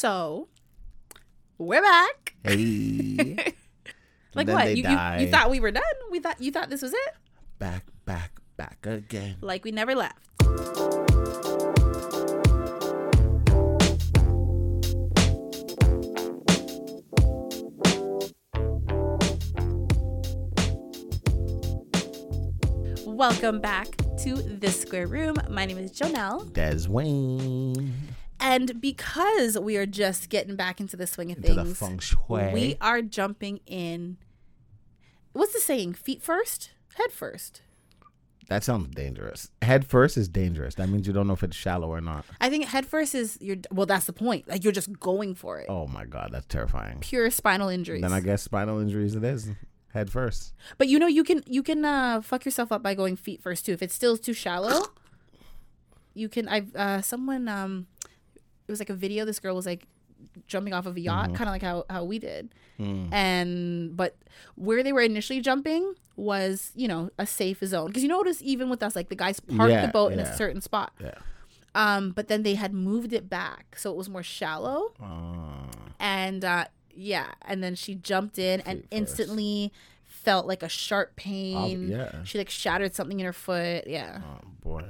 So we're back. Hey. Like what? You, you you thought we were done? We thought you thought this was it? back, back, back again. Like we never left. Welcome back to the Square Room. My name is Jonel, Des Wayne. And because we are just getting back into the swing of Into the things, feng shui. we are jumping in. What's the saying? Feet first, head first. that sounds dangerous. Head first is dangerous. That means you don't know if it's shallow or not. I think head first is your well. That's the point. Like you're just going for it. Oh my god, that's terrifying. Pure spinal injuries. Then I guess spinal injuries it is. Head first. but you know you can you can uh, fuck yourself up by going feet first too. If it's still too shallow, you can. I've uh, someone um, it was like a video. This girl was like jumping off of a yacht, kind of like how how we did. And but where they were initially jumping was you know a safe zone because you notice even with us like the guys parked Yeah, the boat in a certain spot. Yeah. Um, but then they had moved it back so it was more shallow. Uh, and uh yeah and then she jumped in and first. instantly felt like a sharp pain yeah. she like shattered something in her foot yeah oh boy.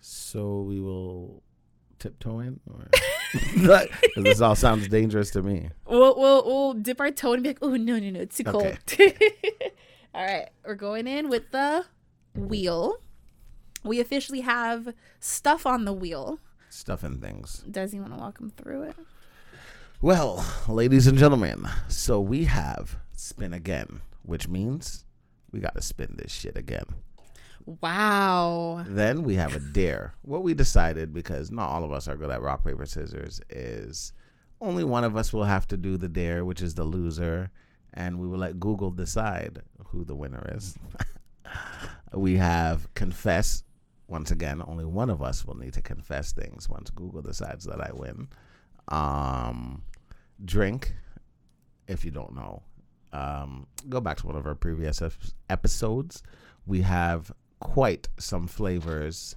So we will tiptoe in, or 'Cause this all sounds dangerous to me. we'll, we'll we'll dip our toe and be like oh no no no it's too cold all right we're going in with the wheel we officially have stuff on the wheel Stuff and things. does he want to walk him through it Well, ladies and gentlemen, so we have spin again, which means we got to spin this shit again. Wow Then we have a dare. What we decided, because not all of us are good at rock, paper, scissors, is only one of us will have to do the dare, which is the loser, and we will let Google decide who the winner is. we have confess. Once again, only one of us will need to confess things once Google decides that I win. Um, drink, if you don't know, um, go back to one of our previous episodes. We have quite some flavors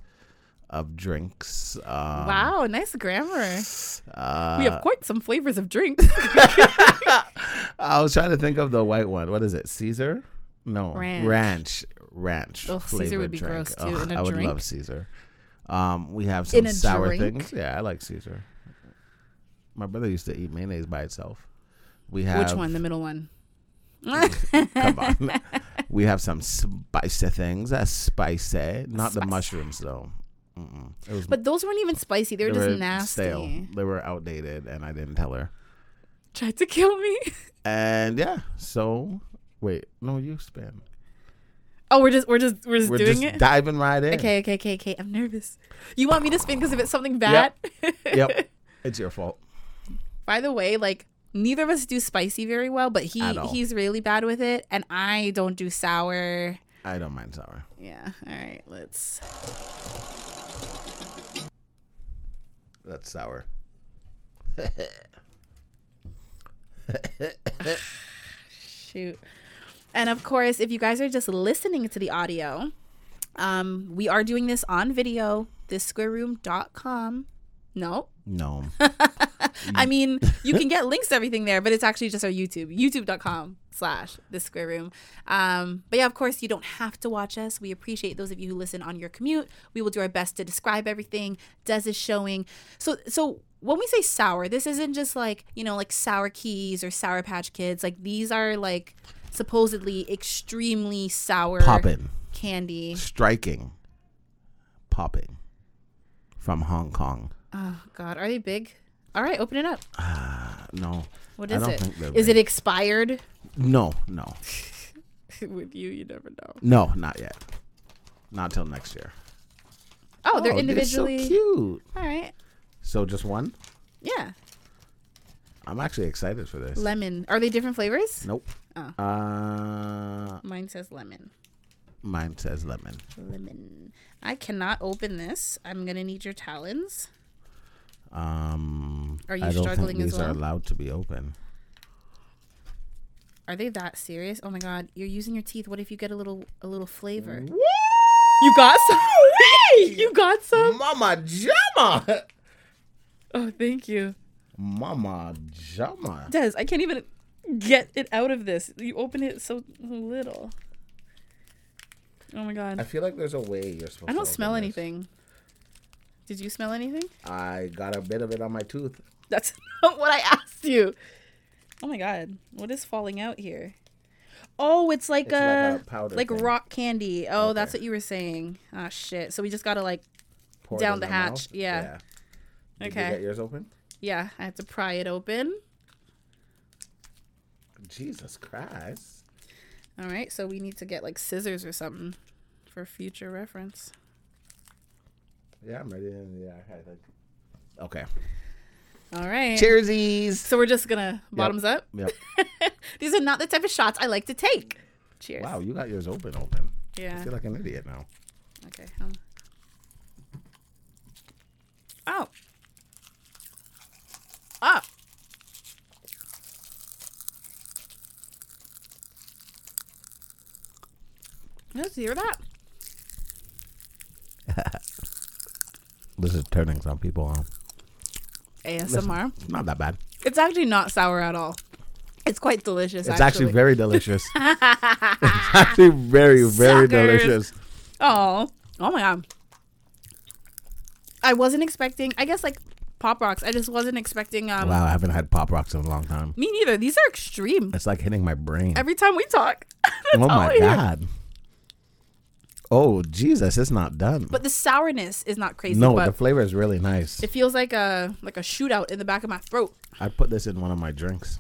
of drinks. Um, wow nice grammar Uh, we have quite some flavors of drinks I was trying to think of the white one. What is it? Caesar? No, Ranch. ranch. Ranch. Ugh, Caesar would be drink. gross, too, Ugh, in a I would drink. love Caesar. Um, we have some sour drink? things. Yeah, I like Caesar. My brother used to eat mayonnaise by itself. We have which one the middle one Come on. we have some spicy things. That's spicy. Not the mushrooms though. Was But those weren't even spicy. They were they just were nasty. stale. They were outdated, and I didn't tell her. Tried to kill me. And yeah, so wait, no, you spin. Oh, we're just we're just we're just We're doing just it. diving right in. Okay, okay, okay, okay. I'm nervous. You want me to spin because if it's something bad? Yep, it's your fault. By the way, like neither of us do spicy very well, but he he's really bad with it, and I don't do sour. I don't mind sour. Yeah. All right. Let's. That's sour. Shoot. And of course, if you guys are just listening to the audio, um, we are doing this on video, thissquareroom.com. No. No. I mean, you can get links to everything there, but it's actually just our YouTube, youtube.com slash the square room. Um, but yeah, of course, you don't have to watch us. We appreciate those of you who listen on your commute. We will do our best to describe everything. Des is showing. So, so when we say sour, this isn't just like, you know, like sour keys or sour patch kids. Like these are like supposedly extremely sour Popping. candy. Striking. Popping. From Hong Kong. Oh God, are they big? All right, open it up. No. What is it? Is it expired? No, no. With you, you never know. No, not yet. Not till next year. Oh, they're Oh, individually. so cute. All right. So just one? Yeah. I'm actually excited for this. Lemon. Are they different flavors? nope. Oh. Uh, Mine says lemon. mine says lemon. Lemon. I cannot open this. I'm gonna need your talons. Um, Are you I don't struggling think as these are well? allowed to be open. Are they that serious? Oh my god, you're using your teeth. What if you get a little a little flavor? Woo! You got some. you got some. Mama Jamma. Oh, thank you. Mama Jama. Des, I can't even get it out of this. You open it so little. Oh my god. I feel like there's a way you're supposed I don't open smell this. anything. Did you smell anything? I got a bit of it on my tooth. That's not what I asked you. Oh my god. What is falling out here? Oh, it's like It's like a a powder like thing. rock candy. Oh, that's what you were saying. Ah shit. So we just gotta like Pour it Down the hatch, yeah. Did Okay. you get yours open? yeah, I have to pry it open. Jesus Christ. All right, so we need to get like scissors or something for future reference. Yeah, I'm ready. Yeah, I think. Okay. All right. Cheersies. So we're just gonna bottoms up. Yep. These are not the type of shots I like to take. Cheers. Wow, you got yours open. Open. I Yeah. feel like an idiot now. Okay. Um. Oh. Oh. Let's hear that. This is turning some people on. ASMR. Not that bad. It's actually not sour at all. It's quite delicious. It's actually, very delicious. it's actually very, very Suckers. delicious. Oh, oh my god! I wasn't expecting. I guess like pop rocks. I just wasn't expecting. Um, Wow, I haven't had Pop Rocks in a long time. Me neither. These are extreme. It's like hitting my brain. Every time we talk. oh my hear. Oh Jesus, it's not done. But the sourness is not crazy. no, but the flavor is really nice. it feels like a like a shootout in the back of my throat. I put this in one of my drinks.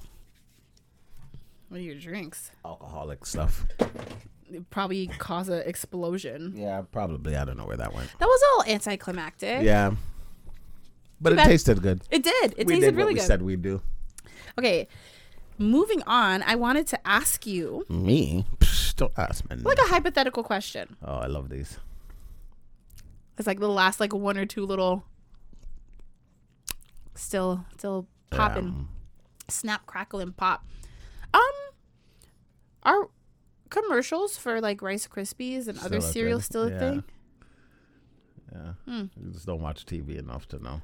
What are your drinks? Alcoholic stuff. It probably cause an explosion. Yeah, probably. I don't know where that went. That was all anticlimactic. Yeah. But it bad. tasted good. It did. It we tasted did really what we said we'd do. Okay. Moving on, I wanted to ask you Me? Don't ask me. like a hypothetical question. oh, I love these. It's like the last like one or two little still still popping. Um, Snap, crackle, and pop. Um are commercials for like Rice Krispies and other cereals still a Yeah. thing? yeah. Hmm. You just don't watch TV enough to know.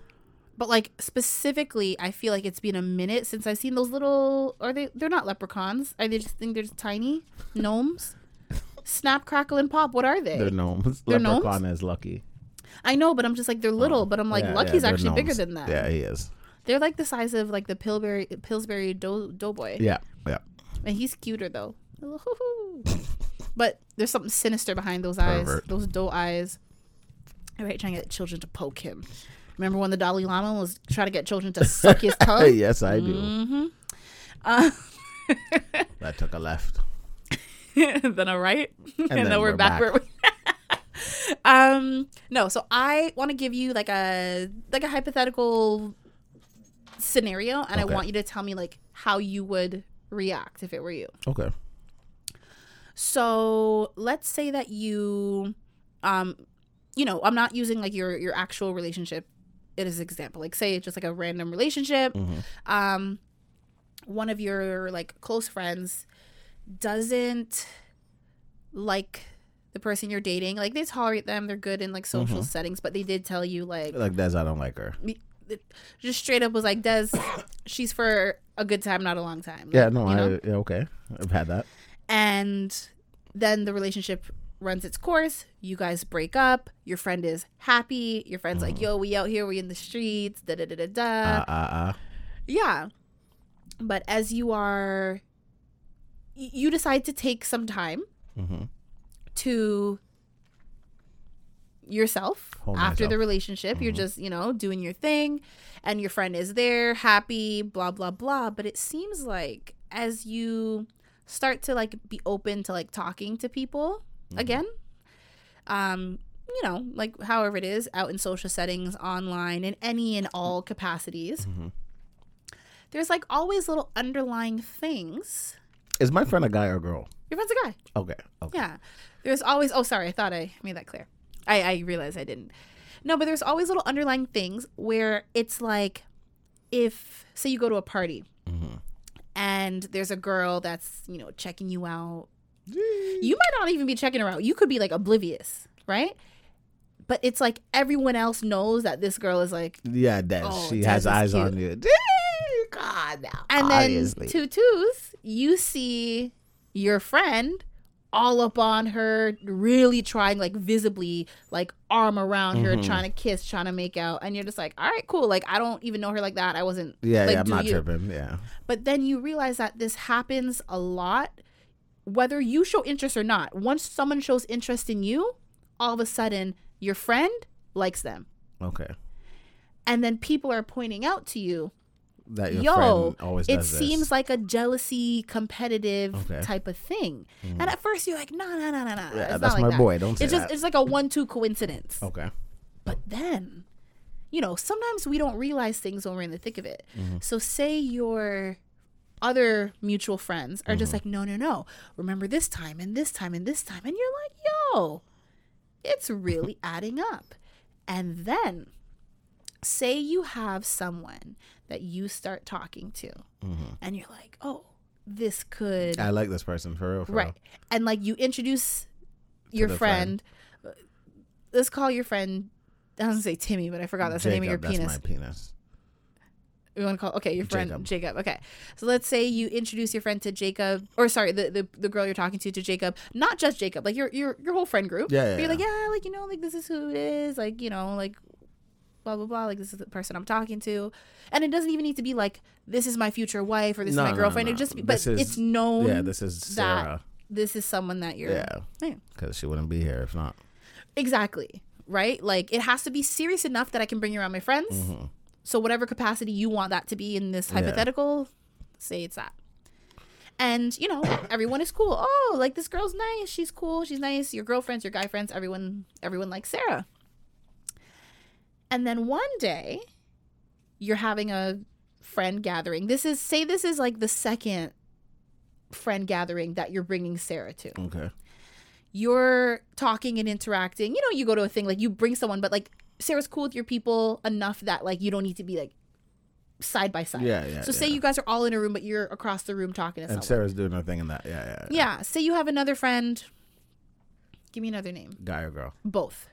But like specifically, I feel like it's been a minute since I've seen those little. Are they? They're not leprechauns. I just think they're just tiny gnomes. Snap, crackle, and pop. What are they? They're gnomes. They're gnomes? Is lucky. I know, but I'm just like they're little. Oh. but I'm like Oh, Yeah, Lucky's yeah, actually bigger than that. Yeah, he is. They're like the size of like the Pillsbury Pillsbury dough, doughboy, Yeah, yeah. and he's cuter though. but there's something sinister behind those eyes, Pervert. those doe eyes. All right, trying to get children to poke him. Remember when the Dalai Lama was trying to get children to suck his tongue? yes, I do. Mm-hmm. Uh, That took a left. then a right, and, then, then we're, we're back. back. um, no. So I want to give you like a like a hypothetical scenario, and I want you to tell me like how you would react if it were you. Okay. So let's say that you, um, you know, I'm not using like your your actual relationship as an example. Like say it's just like a random relationship. Mhm. Um, one of your like close friends doesn't like the person you're dating. Like they tolerate them. They're good in like social Mhm. settings, but they did tell you like Like Des, I don't like her. just straight up was like Des, she's for a good time, not a long time. Yeah, Like, no, I know? yeah, okay. I've had that. and then the relationship runs its course you guys break up your friend is happy your friend's like yo we out here we in the streets da da da da da Uh, uh, uh. yeah but as you are you decide to take some time Mm-hmm. to yourself Hold after the myself. relationship you're Mhm. just you know doing your thing and your friend is there happy blah blah blah but it seems like as you start to like be open to like talking to people Mm-hmm. again um you know like however it is out in social settings online in any and all capacities Mhm. there's like always little underlying things Is my friend a guy or a girl? your friend's a guy Okay. Okay. yeah. There's always oh sorry, I thought I made that clear. I, I realized I didn't. No, but there's always little underlying things where it's like if say you go to a party Mhm. and there's a girl that's, you know, checking you out. You might not even be checking her out. You could be like oblivious, right? but it's like everyone else knows that this girl is like Yeah, that Oh, she has eyes cute. on you. God, now, and then obviously. two twos you see your friend all up on her really trying like visibly like arm around her Mhm. trying to kiss trying to make out and you're just like all right cool like i don't even know her like that i wasn't yeah, like, yeah, I'm not you? tripping. Yeah, but then you realize that this happens a lot whether you show interest or not once someone shows interest in you all of a sudden your friend likes them okay. and then people are pointing out to you That your yo friend always it does this. seems like a jealousy competitive Okay. type of thing Mhm. and at first you're like no no no no no yeah, that's like my that. boy. Don't say it's just that. it's like a one-two coincidence okay. but then you know sometimes we don't realize things when we're in the thick of it so say your other mutual friends are just like no no no. Remember this time and this time and this time. And you're like yo it's really adding up. And then say you have someone that you start talking to Mhm. and you're like oh this could I like this person for real. For right. and like you introduce your the friend, let's call your friend i was gonna say timmy but i forgot that's the name of your Jacob, penis That's my penis. We want to call okay your friend Jacob. jacob. okay so let's say you introduce your friend to jacob or sorry the, the the girl you're talking to to jacob not just jacob like your your your whole friend group Yeah, yeah, you're like yeah. yeah like you know like this is who it is like you know like blah blah blah like this is the person i'm talking to and it doesn't even need to be like this is my future wife or this No, is my girlfriend no. it just but is- it's known Yeah, this is Sarah. this is someone that you're Yeah, Yeah. because she wouldn't be here if not. Exactly. Right? Like it has to be serious enough that I can bring you around my friends. Mhm. So whatever capacity you want that to be in this Yeah. hypothetical, say it's that. And you know, everyone is cool. Oh, like this girl's nice. She's cool. She's nice. Your girlfriends, your guy friends, everyone everyone likes Sarah. And then one day you're having a friend gathering. This is say this is like the second friend gathering that you're bringing Sarah to Okay. you're talking and interacting. You know, you go to a thing like you bring someone, but like Sarah's cool with your people enough that like you don't need to be like side by side. Yeah, yeah. So say yeah. you guys are all in a room, but you're across the room talking to and someone. Sarah's doing her thing in that. Yeah, yeah. yeah. Say you have another friend. Give me another name. Guy or girl? Both.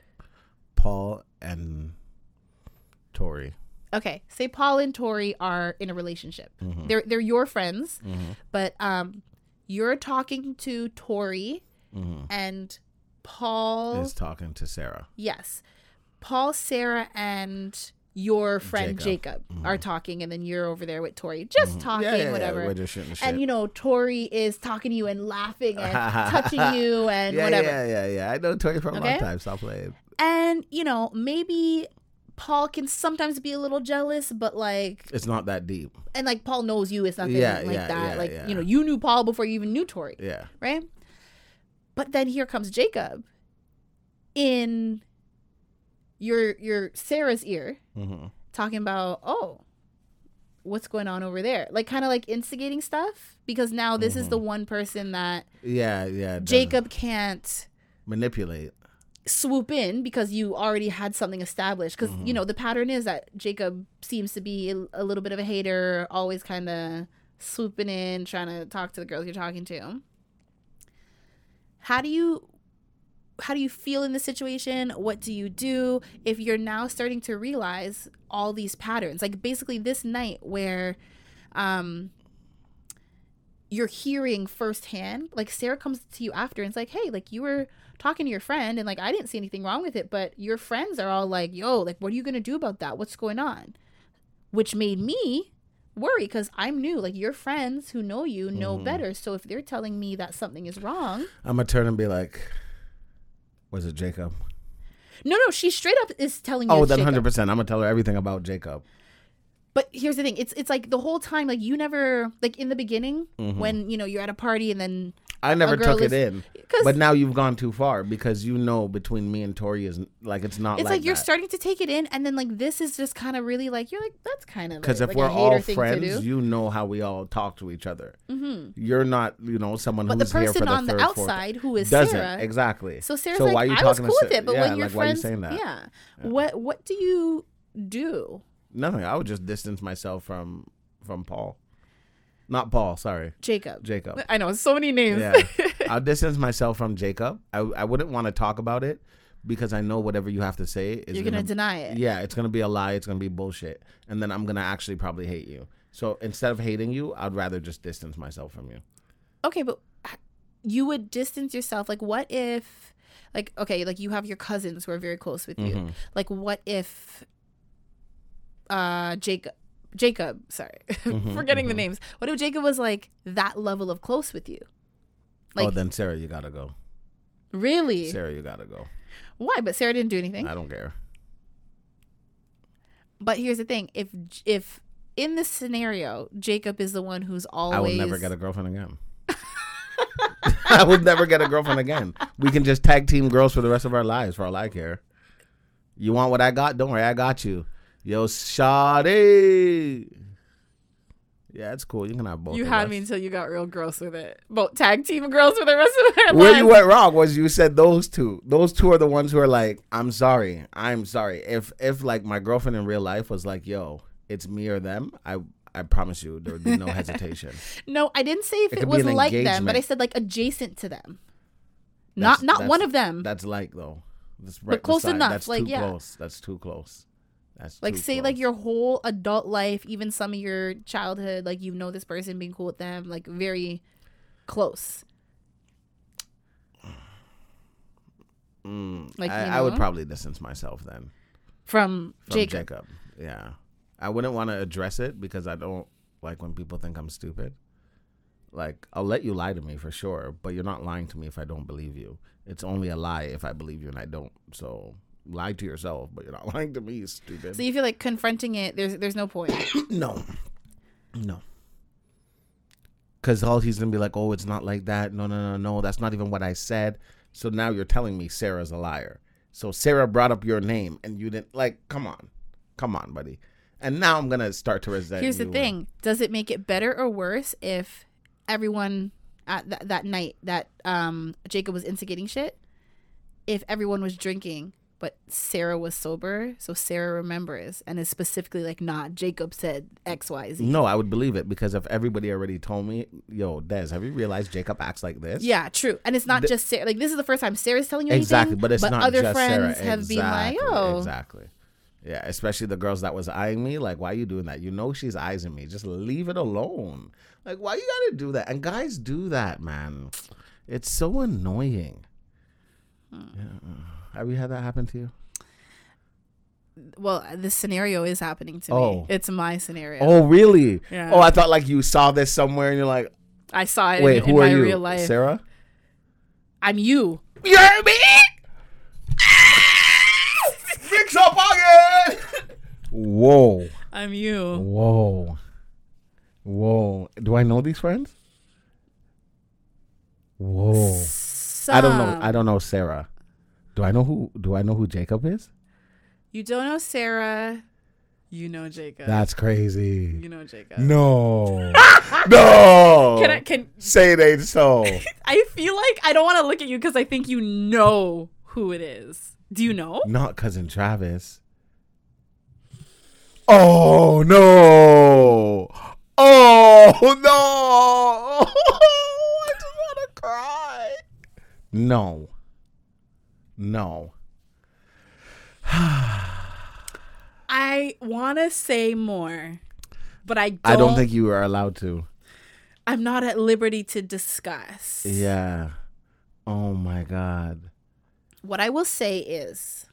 Paul and Tori. Okay. Say Paul and Tori are in a relationship. Mhm. They're they're your friends, Mhm. but um, you're talking to Tori Mhm. and Paul. Is talking to Sarah. Yes. Paul, Sarah, and your friend Jacob, Jacob. are talking, and then you're over there with Tori, just talking, Mm-hmm. yeah, yeah, whatever. Yeah, just the shit. and you know, Tori is talking to you and laughing and touching you and whatever. Yeah, yeah, yeah. I know Tori for a Okay? long time. Stop playing. And you know, maybe Paul can sometimes be a little jealous, but like, It's not that deep. and like Paul knows you. It's nothing Yeah, like yeah, that. yeah, like you know, you knew Paul before you even knew Tori. Yeah. right? But then here comes Jacob in your your Sarah's ear hmm talking about, "Oh, what's going on over there?" Like kind of like instigating stuff because now this is the one person that Yeah, yeah. Jacob can't manipulate. swoop in because you already had something established because you know the pattern is that Jacob seems to be a, a little bit of a hater, always kind of swooping in, trying to talk to the girls you're talking to. How do you how do you feel in this situation? What do you do if you're now starting to realize all these patterns? Like basically this night where um you're hearing firsthand, like Sarah comes to you after and it's like, hey, like you were talking to your friend and like I didn't see anything wrong with it, but your friends are all like, yo, like what are you gonna do about that? What's going on? Which made me worry because I'm new. Like your friends who know you know Mhm. better. So if they're telling me that something is wrong, I'm gonna turn and be like, "Was it Jacob?" no, no, she straight up is telling you. Oh, then hundred percent. I'm gonna tell her everything about Jacob. But here's the thing: it's it's like the whole time, like you never like in the beginning Mhm. when you know you're at a party and then I never took is- it in, but now you've gone too far because you know between me and Tori is like it's not it's like, like, you're that. starting to take it in, and then like this is just kind of really like you're like that's kind of Because if like we're all friends, you know how we all talk to each other. hmm You're not, you know, someone But the who's here for person the on the third, fourth- outside who is doesn't Sarah, exactly. so Sarah's So like, why you I was talking to cool with it, but yeah, when your like, why you saying that? yeah, Yeah. what what do you do, Nothing. I would just distance myself from from Paul, not Paul. Sorry, Jacob? Jacob. I know so many names. Yeah. I'll distance myself from Jacob. I I wouldn't want to talk about it because I know whatever you have to say is You're gonna deny it. Yeah, it's gonna be a lie. It's gonna be bullshit, and then I'm gonna actually probably hate you. So instead of hating you, I'd rather just distance myself from you. Okay, but you would distance yourself. Like, what if, like, okay, like you have your cousins who are very close with you. Mhm. Like, what if, uh, Jacob, Jacob, sorry, Mm-hmm, forgetting the names. What if Jacob was like that level of close with you? oh, then Sarah, you gotta go. really? Sarah, you gotta go. Why? But Sarah didn't do anything. I don't care. But here's the thing: if if in this scenario, Jacob is the one who's always I will never get a girlfriend again. I would never get a girlfriend again. We can just tag team girls for the rest of our lives, for all I care. You want what I got? Don't worry, I got you. Yo, Shawty. Yeah, it's cool. You can have both. You had us. me until you got real gross with it. Both tag team girls for the rest of their Where lives. you went wrong was you said those two. Those two are the ones who are like, I'm sorry, I'm sorry. If if like my girlfriend in real life was like, yo, it's me or them, I I promise you there would be no hesitation. No, I didn't say if It it, was like them, but. I said like adjacent to them. That's- not not one of them. That's like though. That's But close beside. enough, That's like, too yeah. close. That's too close. That's like say close. like your whole adult life, even some of your childhood, like you know this person, being cool with them, like very close. Mm, like, I, you I would probably distance myself then From, from Jacob. Jacob. Yeah, I wouldn't want to address it because I don't like when people think I'm stupid. Like I'll let you lie to me for sure, but you're not lying to me if I don't believe you. It's only a lie if I believe you and I don't. So lie to yourself, but you're not lying to me, stupid. So you feel like confronting it. There's there's no point. No. No. Because all he's going to be like, oh, it's not like that. No, no, no, no. That's not even what I said. So now you're telling me Sarah's a liar. So Sarah brought up your name and you didn't, like, come on. Come on, buddy. And now I'm going to start to resent Here's the you. thing: Does it make it better or worse if everyone at th- that night that um, Jacob was instigating shit, if everyone was drinking but Sarah was sober, so Sarah remembers and is specifically like, "Nah, Jacob said X, Y, Z." No, I would believe it because if everybody already told me, yo, Des, have you realized Jacob acts like this? Yeah, true. And it's not just Sarah. Like this is the first time Sarah's telling you Exactly, anything, but it's not other just friends Sarah. have been like, Exactly, "Oh, exactly." Yeah, especially the girls that was eyeing me. Like, why are you doing that? You know she's eyeing me. Just leave it alone. Like, why you gotta do that? And guys do that, man. It's so annoying. Hmm. Yeah. Have you had that happen to you? well, this scenario is happening to Oh. me. It's my scenario. Oh, really? Yeah. Oh, I thought like you saw this somewhere and you're like, I saw it wait, in, who in are my you, real life. Sarah? I'm you. you're me? Fix up again. Whoa. I'm you. Whoa. Whoa. Do I know these friends? Whoa. I don't know. I don't know Sarah. Do I know who do I know who Jacob is? You don't know Sarah. You know Jacob. That's crazy. you know Jacob. No. no. Can I? Can say it ain't so? I feel like I don't want to look at you because I think you know who it is. Do you know? Not cousin Travis. Oh no. Oh no. I just want to cry. No. No. I want to say more, but I don't. I don't think you are allowed to. I'm not at liberty to discuss. Yeah. Oh my god. What I will say is,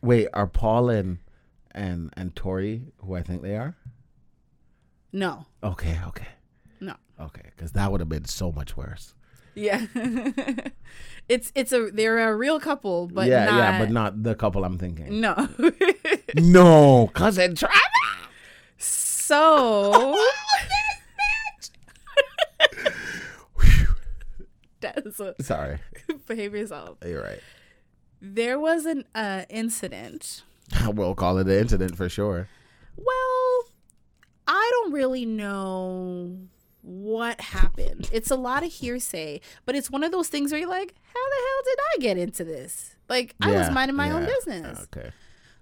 Wait, are Paul and and and Tori who I think they are? no, Okay, okay. no. Okay, cuz that would have been so much worse. Yeah. it's it's a they're a real couple, but yeah, not, yeah, but not the couple I'm thinking. no. no, cousin Travis. so That's a, Sorry. behave yourself. You're right. There was an uh, incident. we'll call it an incident for sure. Well, I don't really know what happened. It's a lot of hearsay, but it's one of those things where you're like, how the hell did I get into this? Like, I was minding my own business. Okay.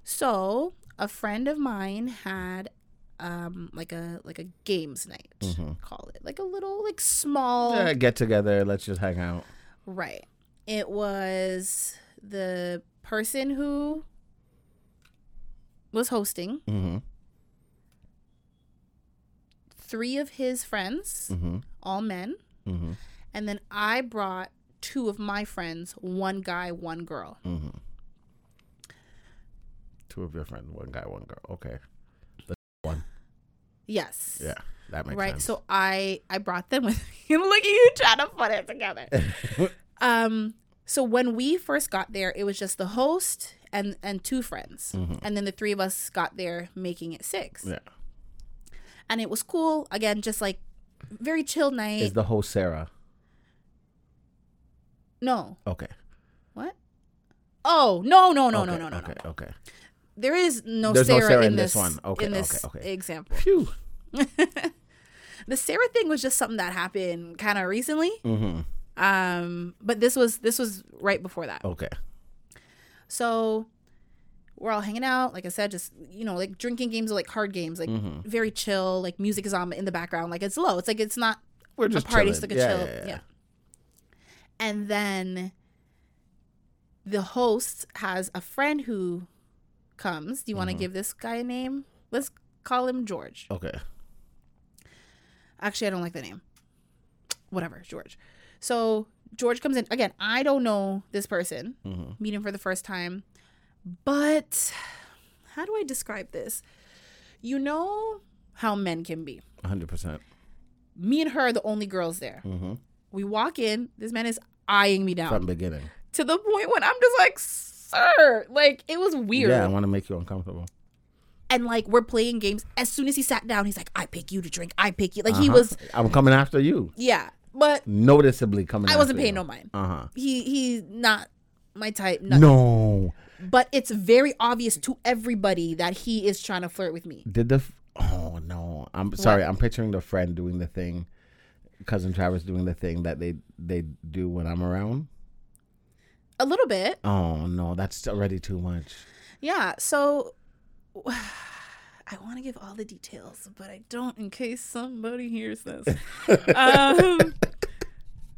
So a friend of mine had um like a like a games night call it like a little like small Yeah, get together. Let's just hang out. right it was the person who was hosting, Mm-hmm. Three of his friends, Mm-hmm. all men, Mm-hmm. and then I brought two of my friends, one guy, one girl. Mm-hmm. Two of your friends, one guy, one girl. Okay. The one. Yes. Yeah, that makes right. sense. Right. So I I brought them with me. Look at you trying to put it together. um. So when we first got there, it was just the host and and two friends, Mhm. and then the three of us got there, making it six. yeah. And it was cool. Again, just like very chill night. Is the host Sarah? no. Okay. What? Oh no no no no Okay, no no Okay. no. Okay. There is no There's no Sarah, Sarah in, in this, this one. Okay, In this okay, okay. example. Phew. the Sarah thing was just something that happened kind of recently. Mm-hmm. Um, but this was this was right before that. Okay. So we're all hanging out, like I said, just you know, like drinking games or like card games, like Mhm. very chill. Like music is on in the background, like it's low. It's like it's not We're just a party. It's like a Yeah, chill, yeah, yeah, yeah. And then the host has a friend who comes. Do you want to give this guy a name? Let's call him George. Okay. Actually, I don't like the name. Whatever, George. So George comes in again. I don't know this person. Mm-hmm. Meet him for the first time, but how do I describe this? You know how men can be. hundred percent. Me and her are the only girls there. Mm-hmm. We walk in. This man is eyeing me down From beginning. to the point when I'm just like, sir, like it was weird. Yeah, I want to make you uncomfortable. And like we're playing games. As soon as he sat down, he's like, I pick you to drink. I pick you. Like he Uh-huh. was, I'm coming after you. yeah. But Noticeably coming. I wasn't paying you. no mind. Uh huh. He he's not my type. nothing. No. But it's very obvious to everybody that he is trying to flirt with me. Did the? f- Oh no. I'm sorry. I'm picturing the friend doing the thing, cousin Travis doing the thing that they they do when I'm around. A little bit. Oh no, that's already too much. Yeah. So I want to give all the details, but I don't in case somebody hears this. um,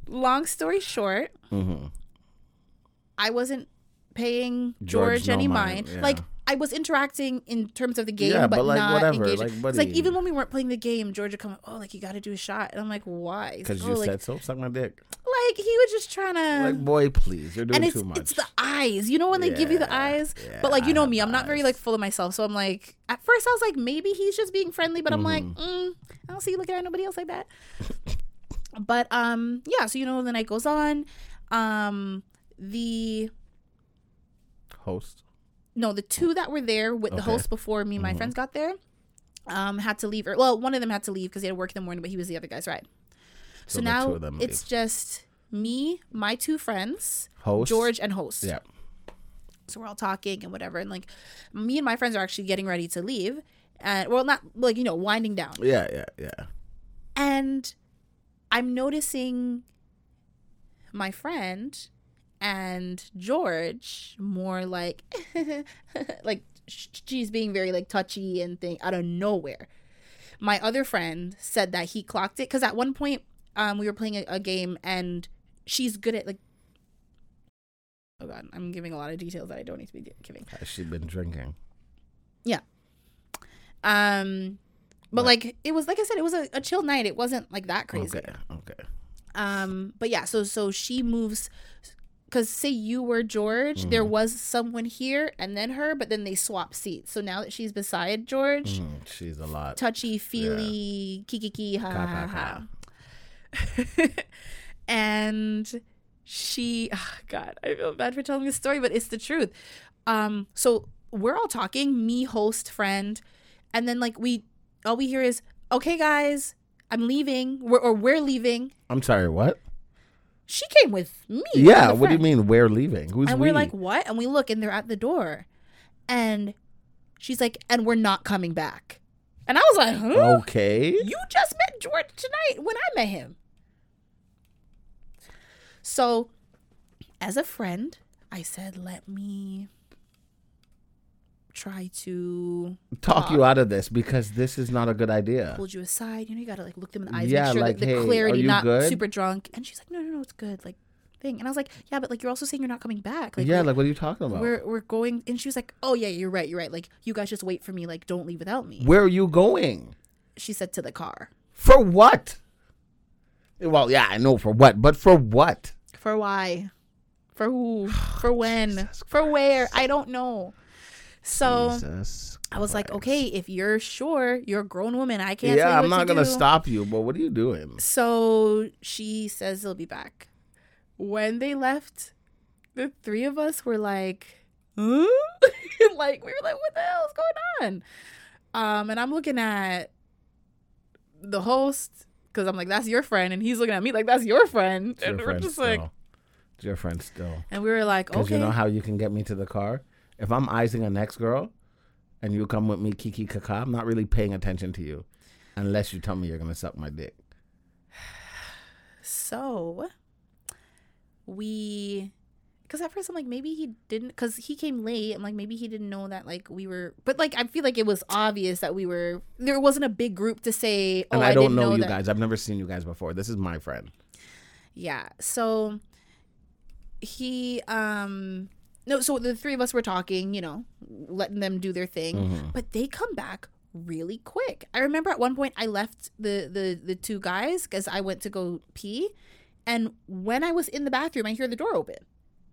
long story short, Mm-hmm. I wasn't paying George, George no any mind, mind. yeah. Like I was interacting in terms of the game, Yeah, but, but, like, not whatever, engaging. like, it's like even when we weren't playing the game, George would come, oh, like you got to do a shot, and I'm like, why? Because like, you oh, like, said so. Suck my dick. like he was just trying to. like boy, please, you're doing too much. it's the eyes. You know when they give you the eyes. yeah, but like you I know me, I'm not very like full of myself. So I'm like at first I was like maybe he's just being friendly, but I'm like Mhm. mm, I don't see you looking at nobody else like that. but um yeah, so you know the night goes on. Um the Host. no the two that were there with the Okay. host before me and my Mhm. friends got there um had to leave. Or, well, one of them had to leave because he had to work in the morning, but he was the other guy's ride. So, now two of them it's just me, my two friends, Host. George, and host. Yeah. So we're all talking and whatever. And like me and my friends are actually getting ready to leave. And well not like, you know, winding down. Yeah. Yeah. Yeah. And I'm noticing my friend and George more like like she's being very like touchy and thing out of nowhere. My other friend said that he clocked it because at one point um we were playing a, a game and she's good at like oh god I'm giving a lot of details that I don't need to be giving. Has she been drinking? Yeah. Um, but Right. like it was like I said, it was a, a chill night. It wasn't like that crazy. Okay. Okay. Um, but yeah, so so she moves because say you were George, there Mhm. was someone here and then her, but then they swap seats. So now that she's beside George, Mm, she's a lot. touchy feely, kiki ha ha ha. and she, oh God, I feel bad for telling this story, but it's the truth. Um, so we're all talking, me, host, friend, and then like we, all we hear is, "Okay, guys, I'm leaving," we're, or "We're leaving." I'm sorry. What? She came with me. Yeah. What do you mean? We're leaving? Who's And we? we're like, "What?" And we look, and they're at the door, and she's like, "And we're not coming back." And I was like, "Huh." okay. You just met George tonight when I met him. So, as a friend, I said, let me try to Talk you out of this because this is not a good idea. hold you aside. You know, you gotta like look them in the eyes, Yeah, make sure like, that hey, the are clarity, not good? super drunk. And she's like, no, no, no, it's good. Like, thing. And I was like, yeah, but like you're also saying you're not coming back. Like, yeah, like what are you talking about? we're we're going. And she was like, oh yeah, you're right, you're right. Like you guys just wait for me. Like don't leave without me. Where are you going? She said to the car. For what? Well, yeah, I know for what, but for what? For why? For who? For when? For where? I don't know. So Jesus. I was like, okay, if you're sure, you're a grown woman. I can't. tell Yeah, I'm not to gonna do. stop you, but what are you doing? So she says they'll be back. When they left, the three of us were like, huh? like we were like, what the hell is going on? Um, and I'm looking at the host because I'm like, that's your friend, and he's looking at me like that's your friend, It's your and we're friend just still. like, It's your friend still. and we were like, okay, you know how you can get me to the car? If I'm icing a next girl and you come with me kiki kaka, I'm not really paying attention to you unless you tell me you're gonna suck my dick. So we because at first I'm like maybe he didn't because he came late. I'm like maybe he didn't know that like we were, but like I feel like it was obvious that we were. There wasn't a big group to say. Oh, And I, I, don't know, know you that. guys. I've never seen you guys before. This is my friend. Yeah. So he um no. So the three of us were talking. You know, letting them do their thing, Mhm. but they come back really quick. I remember at one point I left the the the two guys because I went to go pee, and when I was in the bathroom, I hear the door open,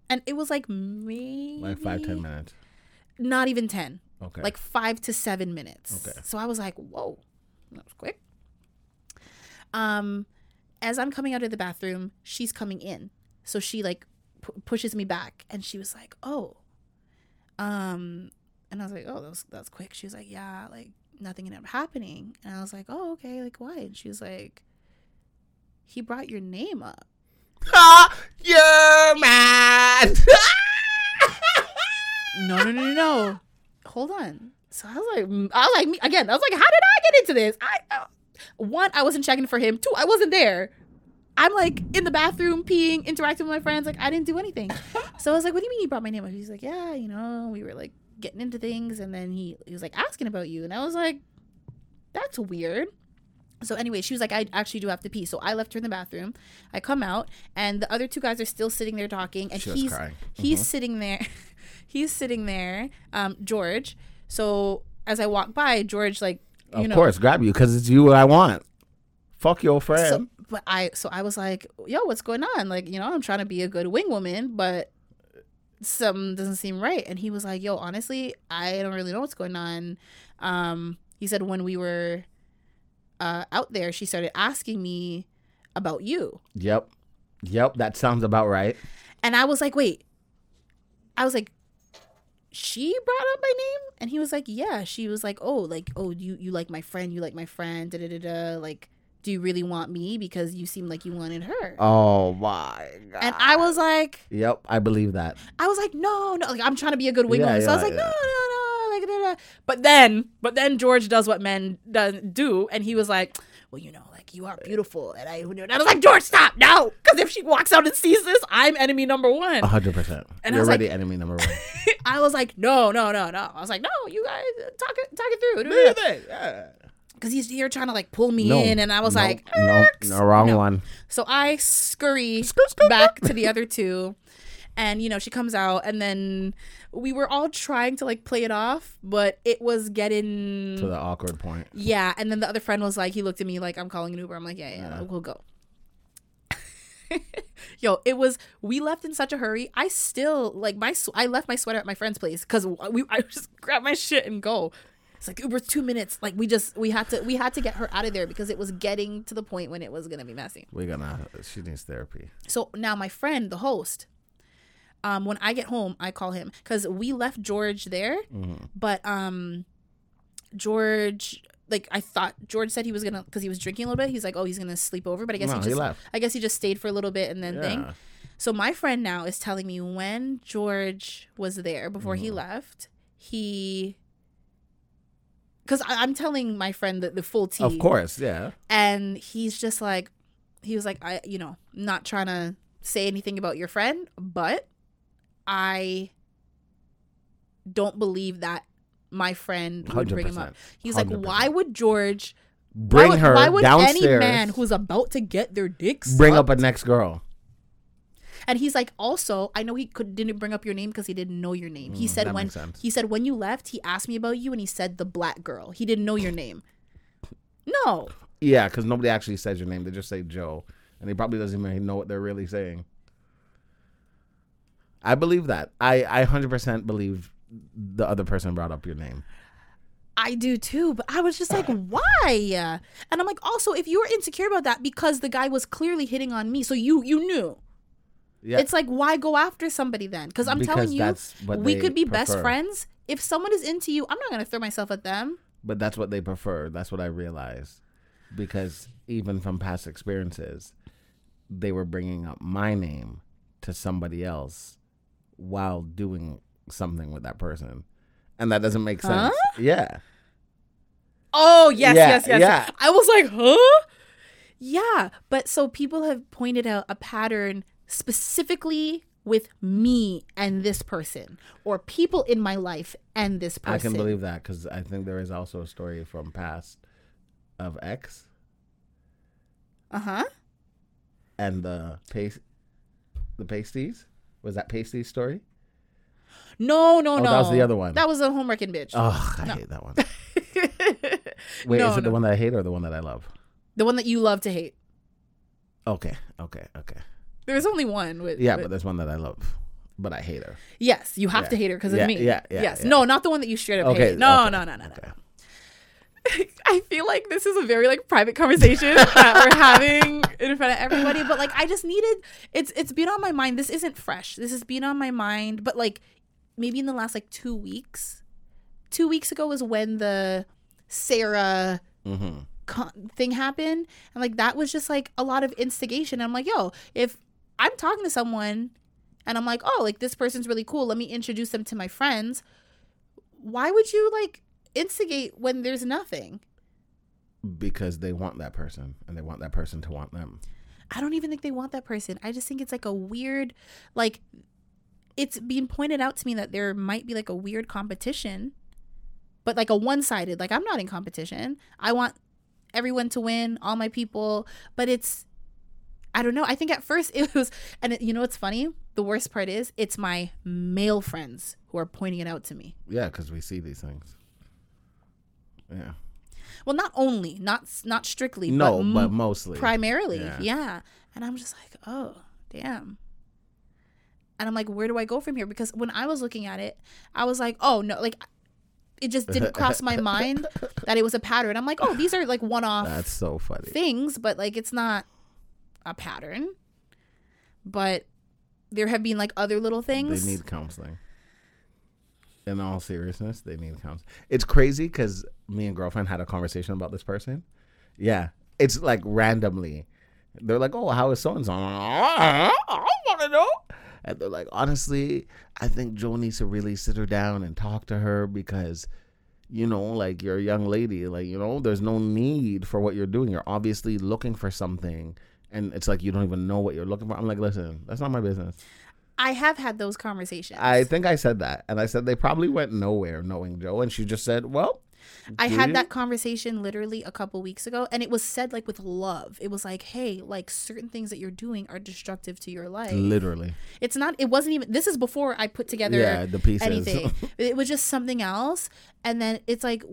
and it was like maybe Like five, ten minutes. not even ten, Okay. like five to seven minutes. Okay. So I was like, whoa, that was quick. Um, as I'm coming out of the bathroom, she's coming in, so she like pu- pushes me back, and she was like, oh, um, and I was like, oh, that was that's quick. She was like, yeah, like nothing ended up happening, and I was like, oh, okay, like why? And she was like, he brought your name up. Ah, you're mad. no, no, no, no, no. Hold on. So I was like, mm, I was like, me again. I was like, how did I get into this? I uh, one, I wasn't checking for him. Two, I wasn't there. I'm like in the bathroom, peeing, interacting with my friends. Like I didn't do anything. So I was like, what do you mean you brought my name up? He's like, yeah, you know, we were like getting into things, and then he he was like asking about you, and I was like, that's weird. So anyway, she was like, I actually do have to pee. So I left her in the bathroom. I come out, and the other two guys are still sitting there talking, and he's crying. he's sitting there he's sitting there um george so as i walk by george like you of know course, grab you because it's you I want. Fuck your friend. so, but i so i was like yo what's going on like you know i'm trying to be a good wing woman but something doesn't seem right and he was like yo honestly i don't really know what's going on um he said when we were uh out there she started asking me about you yep. Yep. That sounds about right. And I was like, wait. I was like, she brought up my name? And he was like, yeah. She was like, oh, like, oh, you you like my friend, you like my friend, da da da da. Like, do you really want me? Because you seem like you wanted her. Oh my god. and I was like, Yep, I believe that. I was like, no, no. Like, I'm trying to be a good wing Yeah. So I was like, yeah. no, no, no. Like, da, da. But then, but then George does what men do, and he was like, well, you know, like you are beautiful, and I, and I was like, George, stop, no, because if she walks out and sees this, I'm enemy number one. Hundred percent. And You're was like- already enemy number one. I was like, no, no, no, no. I was like, no, you guys talk it, talk it through. Do you think? Yeah. Because he's here trying to like pull me No, in, and I was no, like, no, no, wrong No. one. So I scurry back to the other two, and you know she comes out, and then we were all trying to like play it off, but it was getting To the awkward point. yeah. And then the other friend was like, he looked at me like, I'm calling an Uber. I'm like, yeah, yeah, Yeah. we'll go. Yo, it was. We left in such a hurry. I still like my. I left my sweater at my friend's place because we. I just grab my shit and go. It's like Uber's two minutes. Like we just we had to we had to get her out of there because it was getting to the point when it was gonna be messy. We're gonna. She needs therapy. So now my friend, the host, um, when I get home, I call him because we left George there, Mhm. but um, George, like I thought George said he was gonna because he was drinking a little bit. He's like, oh, he's gonna sleep over, but I guess No, he he just, left. I guess he just stayed for a little bit and then thing. So my friend now is telling me when George was there before he Mhm. left, he. Because I'm telling my friend the, the full tea Of course, yeah. and he's just like he was like i you know not trying to say anything about your friend but i don't believe that my friend would bring him up 100%. he's like why would george why Bring would, her why would downstairs. any man who's about to get their dicks bring sucked- up a next girl. And he's like, also, I know he could didn't bring up your name because he didn't know your name. He Mm, said when he said when you left, he asked me about you and he said the black girl. He didn't know your name. No. Yeah, because nobody actually says your name. They just say Joe, and he probably doesn't even know what they're really saying. I believe that. I I hundred percent believe the other person brought up your name. I do too, but I was just like, why? And I'm like, also, if you were insecure about that because the guy was clearly hitting on me, so you you knew. Yeah, It's like, why go after somebody then? Because I'm telling you, we could be best friends. If someone is into you, I'm not gonna throw myself at them. but that's what they prefer. That's what I realized because even from past experiences, they were bringing up my name to somebody else while doing something with that person, and that doesn't make sense. Huh? Yeah. Oh yes, Yeah, yes, yes. yeah. I was like, huh? Yeah, but so people have pointed out a pattern specifically with me and this person, or people in my life and this person. I can believe that because I think there is also a story from past of X Uh huh. and the paste, the pasties. Was that pasties story? No, no, Oh, no. that was the other one. That was a homewrecking bitch. Oh, I No. hate that one. Wait, No, is it the one that I hate or the one that I love? the one that you love to hate. Okay, okay, okay. There was only one with. Yeah, with- but there's one that I love, but I hate her. yes, you have Yeah. to hate her because Yeah, of me. yeah, yeah, Yes, yeah. no, not the one that you straight up Okay, hate. No, okay, no, no, no, no. okay. I feel like this is a very like private conversation that we're having in front of everybody, but like I just needed it's it's been on my mind. This isn't fresh. This has been on my mind, but like maybe in the last like 2 weeks. 2 weeks ago was when the Sarah Mm-hmm. con- thing happened and like that was just like a lot of instigation. I'm like, "Yo, if I'm talking to someone and I'm like, "Oh, like this person's really cool. Let me introduce them to my friends." Why would you like instigate when there's nothing? Because they want that person, and they want that person to want them. I don't even think they want that person. I just think it's like a weird, like, it's being pointed out to me that there might be like a weird competition, but like a one sided, like, I'm not in competition. I want everyone to win, all my people, but it's, I don't know. I think at first it was, and it, you know what's funny? The worst part is it's my male friends who are pointing it out to me. Yeah, because we see these things. Yeah. Well, not only, not not strictly, No, but, but mostly. primarily Yeah. yeah. and i'm just like oh damn and i'm like where do i go from here because when i was looking at it i was like oh no like it just didn't cross my mind that it was a pattern i'm like oh these are like one-off That's so funny. things but like it's not a pattern but there have been like other little things They need counseling. In all seriousness, they need counseling. It's crazy because me and girlfriend had a conversation about this person. Yeah, it's like randomly. They're like, "Oh, how is so and so?" I want to know. And they're like, "Honestly, I think Joe needs to really sit her down and talk to her because." You know, like you're a young lady, like, you know, there's no need for what you're doing. You're obviously looking for something, and it's like you don't even know what you're looking for. I'm like, listen, that's not my business. i have had those conversations I think I said that, and I said they probably went nowhere knowing Joe, and she just said, "Well, I had you?" that conversation literally a couple weeks ago, and it was said like with love. It was like, "Hey, like certain things that you're doing are destructive to your life." literally, It's not. It wasn't even. This is before I put together yeah, the pieces." anything. it was just something else, and then it's like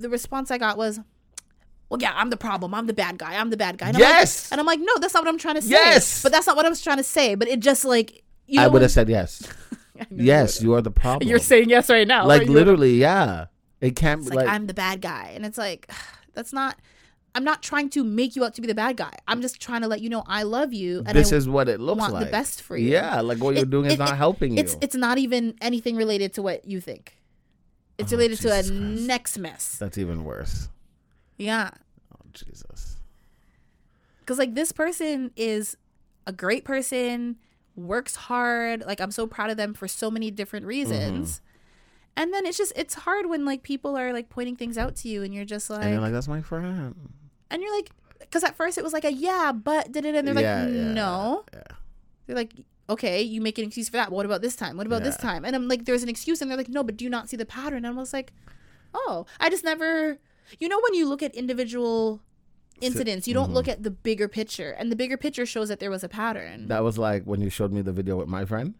the response I got was, "Well, yeah, I'm the problem. I'm the bad guy. I'm the bad guy." And I'm like- yes, and I'm like, "No, that's not what I'm trying to say." Yes! but that's not what I was trying to say. But it just like you know, I would have said yes. You Yes, you are the problem. You're saying yes right now. like literally, yeah. It can't like, like, I'm the bad guy, and it's like that's not. I'm not trying to make you out to be the bad guy. I'm just trying to let you know I love you and this I is what it looks want like. the best for you. Yeah, like what you're It- doing is not it- helping It's you. it's not even anything related to what you think. It's Oh, related to a Christ. next mess. That's even worse. Yeah, Oh Jesus. because like this person is a great person, works hard. Like I'm so proud of them for so many different reasons. Mm-hmm. And then it's just it's hard when like people are like pointing things out to you, and you're just like, and you're like, that's my friend. and you're like, because at first it was like a yeah, but did it, and they're like, Yeah, yeah, no. Yeah. They're like, okay, you make an excuse for that. What about this time? What about this time? And I'm like, there's an excuse, and they're like, no, but do you not see the pattern? And I was like, oh, I just never. You know when you look at individual incidents. You don't mm-hmm. look at the bigger picture, and the bigger picture shows that there was a pattern. That was like when you showed me the video with my friend,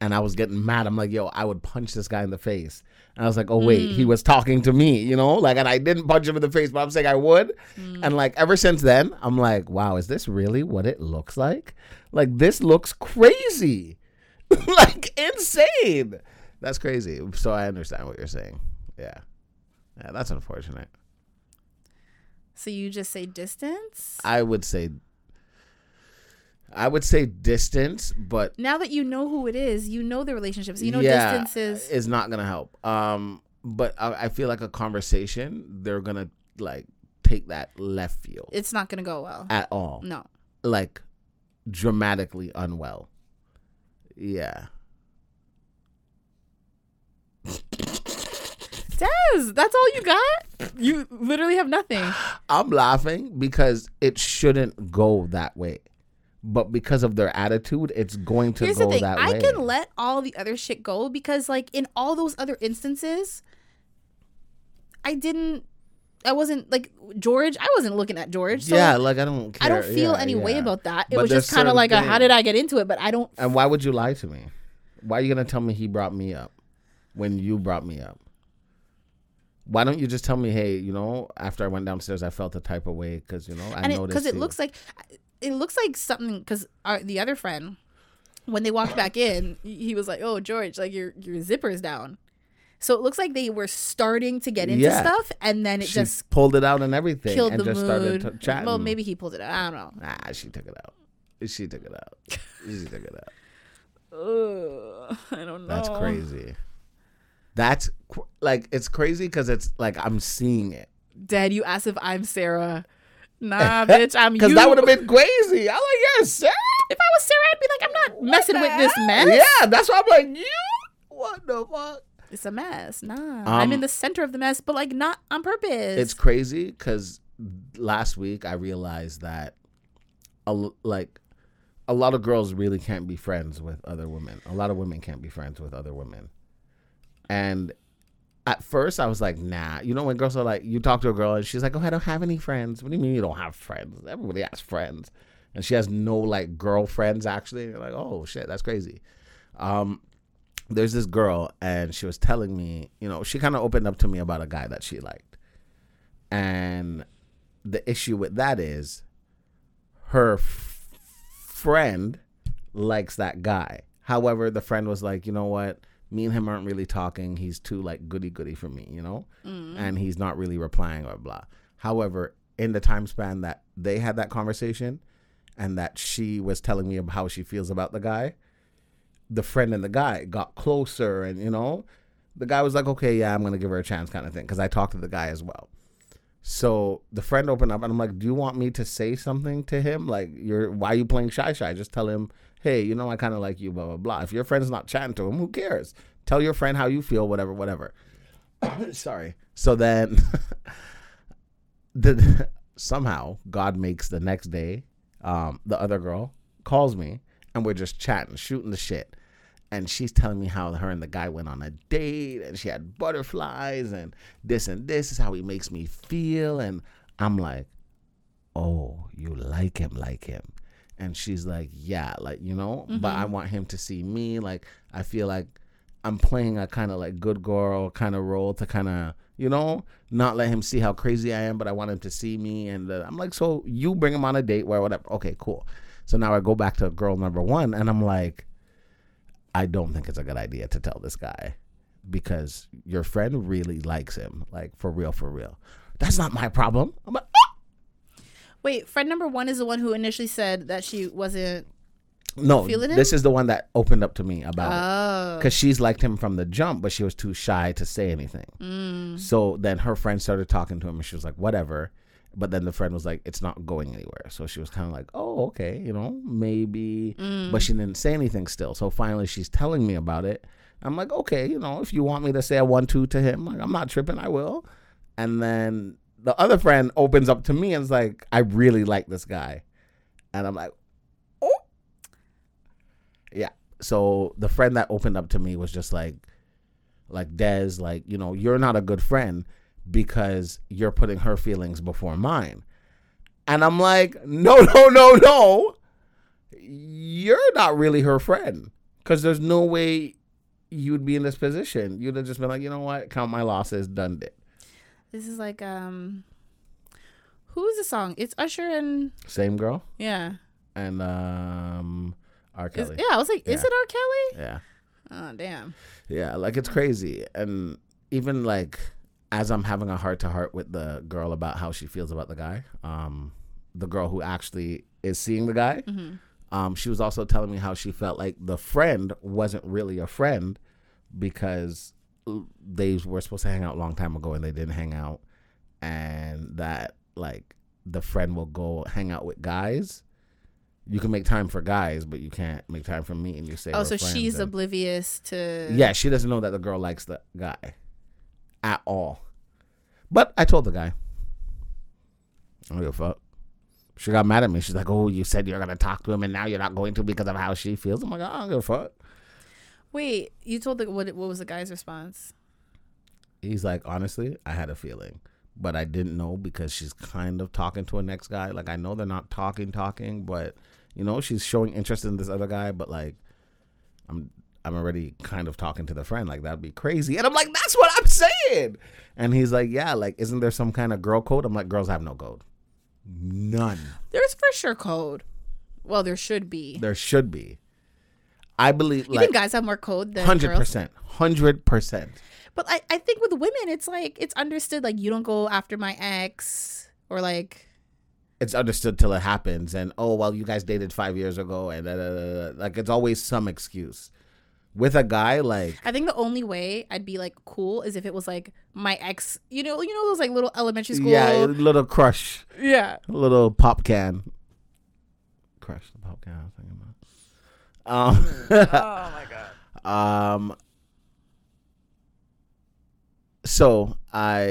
and I was getting mad. I'm like, yo, I would punch this guy in the face. And I was like, oh wait, Mm. he was talking to me, you know, like, and I didn't punch him in the face, but I'm saying I would. Mm. And like ever since then, I'm like, wow, is this really what it looks like? Like this looks crazy, like insane. That's crazy. So I understand what you're saying. Yeah, yeah, that's unfortunate. So you just say distance. I would say, I would say distance, but now that you know who it is, you know the relationships. You know yeah, distances. is not gonna help. Um, but I, I feel like a conversation, they're gonna like take that left field It's not gonna go well. at all, No. like dramatically unwell. Yeah, Des, that's all you got? You literally have nothing. I'm laughing because it shouldn't go that way, but because of their attitude, it's going to Here's go the thing. that I way. I can let all the other shit go because like in all those other instances, I didn't I wasn't like George, I wasn't looking at George. So yeah, like I don't. Care. I don't feel Yeah, any way about that. It But was just kind of like a, how did I get into it? But I don't And why would you lie to me? Why are you gonna tell me he brought me up when you brought me up? Why don't you just tell me, hey, you know, after I went downstairs, I felt a type of way because you know I and noticed because it, you- looks like it looks like something because the other friend when they walked back in he was like oh george like your your zipper's down so it looks like they were starting to get into Yeah. stuff and then it she just pulled it out and everything, killed and the just mood started t- chatting. well maybe he pulled it out i don't know nah, she took it out. She took it out. She took it out. Ugh, i don't know That's crazy. That's like it's crazy because it's like I'm seeing it dad you asked if i'm sarah nah bitch i'm you because that would have been crazy. I'm like, yes, Sarah. if i was sarah i'd be like i'm not messing with this mess Yeah, that's why I'm like, you. What the fuck? it's a mess nah i'm Um, in the center of the mess but like not on purpose it's crazy because last week I realized that a, l- like a lot of girls really can't be friends with other women. A lot of women can't be friends with other women. And at first I was like, nah. You know when girls are like, you talk to a girl and she's like, oh, I don't have any friends. What do you mean you don't have friends? Everybody has friends. And she has no like girlfriends actually. You're like, oh shit, that's crazy. Um, there's this girl and she was telling me, you know, she kind of opened up to me about a guy that she liked. And the issue with that is her f- friend likes that guy. However, the friend was like, you know what? Me and him aren't really talking. He's too like goody goody for me, you know? Mm. And he's not really replying or blah. However, in the time span that they had that conversation and that she was telling me about how she feels about the guy, the friend and the guy got closer and, you know, the guy was like, okay, yeah, I'm going to give her a chance kind of thing because I talked to the guy as well. So the friend opened up and I'm like, "Do you want me to say something to him? Like, you're why are you playing shy shy? Just tell him, hey, you know, I kind of like you, blah blah blah. If your friend's not chatting to him, who cares? Tell your friend how you feel, whatever, whatever." Sorry. So then, the somehow God makes the next day, um, the other girl calls me and we're just chatting, shooting the shit. And she's telling me how her and the guy went on a date and she had butterflies and this and this is how he makes me feel. And I'm like, oh, you like him, like him. And she's like, yeah, like, you know, but I want him to see me. Like, I feel like I'm playing a kind of like good girl kind of role to kind of, you know, not let him see how crazy I am, but I want him to see me. And uh, I'm like, so you bring him on a date where whatever. Okay, cool. So now I go back to girl number one and I'm like, I don't think it's a good idea to tell this guy because your friend really likes him, like for real, for real. That's not my problem. I'm like, Wait, friend number one is the one who initially said that she wasn't. no, this is the one that opened up to me about it. Oh, because she's liked him from the jump, but she was too shy to say anything. Mm. So then her friend started talking to him, and she was like, "Whatever." But then the friend was like, "It's not going anywhere." So she was kind of like, "Oh, okay, you know, maybe." Mm. But she didn't say anything still. So finally, she's telling me about it. I'm like, "Okay, you know, if you want me to say a one two to him, like, I'm not tripping. I will." And then the other friend opens up to me and is like, "I really like this guy," and I'm like, "Oh." Yeah. So the friend that opened up to me was just like, like Des, like, you know, you're not a good friend because you're putting her feelings before mine. And I'm like, no, no, no, no. You're not really her friend. Because there's no way you'd be in this position. You'd have just been like, you know what? Count my losses, done it. This is like um, who's the song? It's Usher and Same girl. yeah, And um R. Is- Kelly. yeah. I was like, is it R. Kelly? yeah. Oh damn. Yeah, like it's crazy. And even like as I'm having a heart to heart with the girl about how she feels about the guy, um, the girl who actually is seeing the guy, Mm-hmm. um, she was also telling me how she felt like the friend wasn't really a friend because they were supposed to hang out a long time ago and they didn't hang out, and that like the friend will go hang out with guys. You can make time for guys, but you can't make time for me. And you say, Oh, so she's and- oblivious to. yeah, she doesn't know that the girl likes the guy at all. But I told the guy. I don't give a fuck. She got mad at me. She's like, "Oh, you said you're gonna talk to him, and now you're not going to because of how she feels." I'm like, "I don't give a fuck." Wait, you told the what? What was the guy's response? He's like, "Honestly, I had a feeling, but I didn't know because she's kind of talking to a next guy. Like, I know they're not talking, talking, but you know, she's showing interest in this other guy. But like, I'm I'm already kind of talking to the friend. Like, that'd be crazy." And I'm like, "That's what I'm saying." And he's like, "Yeah, like, isn't there some kind of girl code?" I'm like, "Girls have no code, none." There's for sure code. Well, there should be. There should be. I believe you like think guys have more code than hundred percent, hundred percent. But I, I think with women, it's like it's understood. Like you don't go after my ex, or like It's understood till it happens, and oh well, you guys dated five years ago, and da, da, da, da. like it's always some excuse. With a guy, like I think the only way I'd be like cool is if it was like my ex. You know, you know those like little elementary school. yeah, little crush, yeah. little pop can, crush the pop can. I was thinking about. Um, oh my god. Um. So I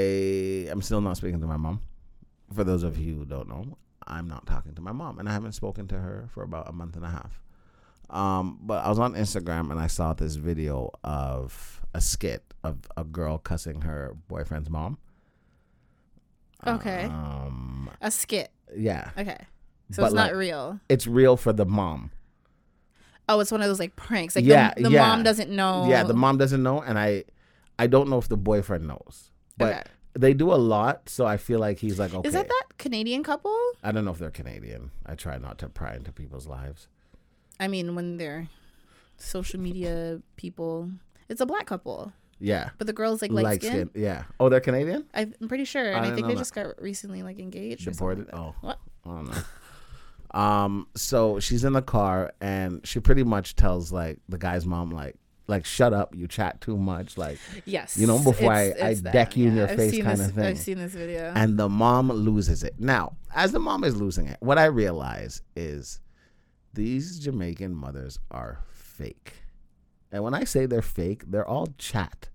am still not speaking to my mom. For those of you who don't know, I'm not talking to my mom, and I haven't spoken to her for about a month and a half. Um, but I was on Instagram and I saw this video of a skit of a girl cussing her boyfriend's mom. Okay. Um. A skit. Yeah, Okay. So But, it's not like, real. it's real for the mom. Oh, it's one of those like pranks. Like Yeah, the, the yeah. mom doesn't know. Yeah, the mom doesn't know, and I, I don't know if the boyfriend knows, but Okay. they do a lot, so I feel like he's like, okay. Is that that Canadian couple? I don't know if they're Canadian. I try not to pry into people's lives. I mean, when they're social media people, it's a black couple, Yeah, but the girl's like light, skin. Yeah. Oh, they're Canadian. I'm pretty sure, and I, didn't think they that. just got recently like engaged. or something Deported. like Oh. What? I don't know. Um. So she's in the car, and she pretty much tells like the guy's mom, like, like shut up, you chat too much, like. Yes. You know, before I- it's- I it's that. deck you in your I've face seen kinda thing. I've seen this video. and the mom loses it. Now, as the mom is losing it, what I realize is these Jamaican mothers are fake. And when I say they're fake, they're all chat.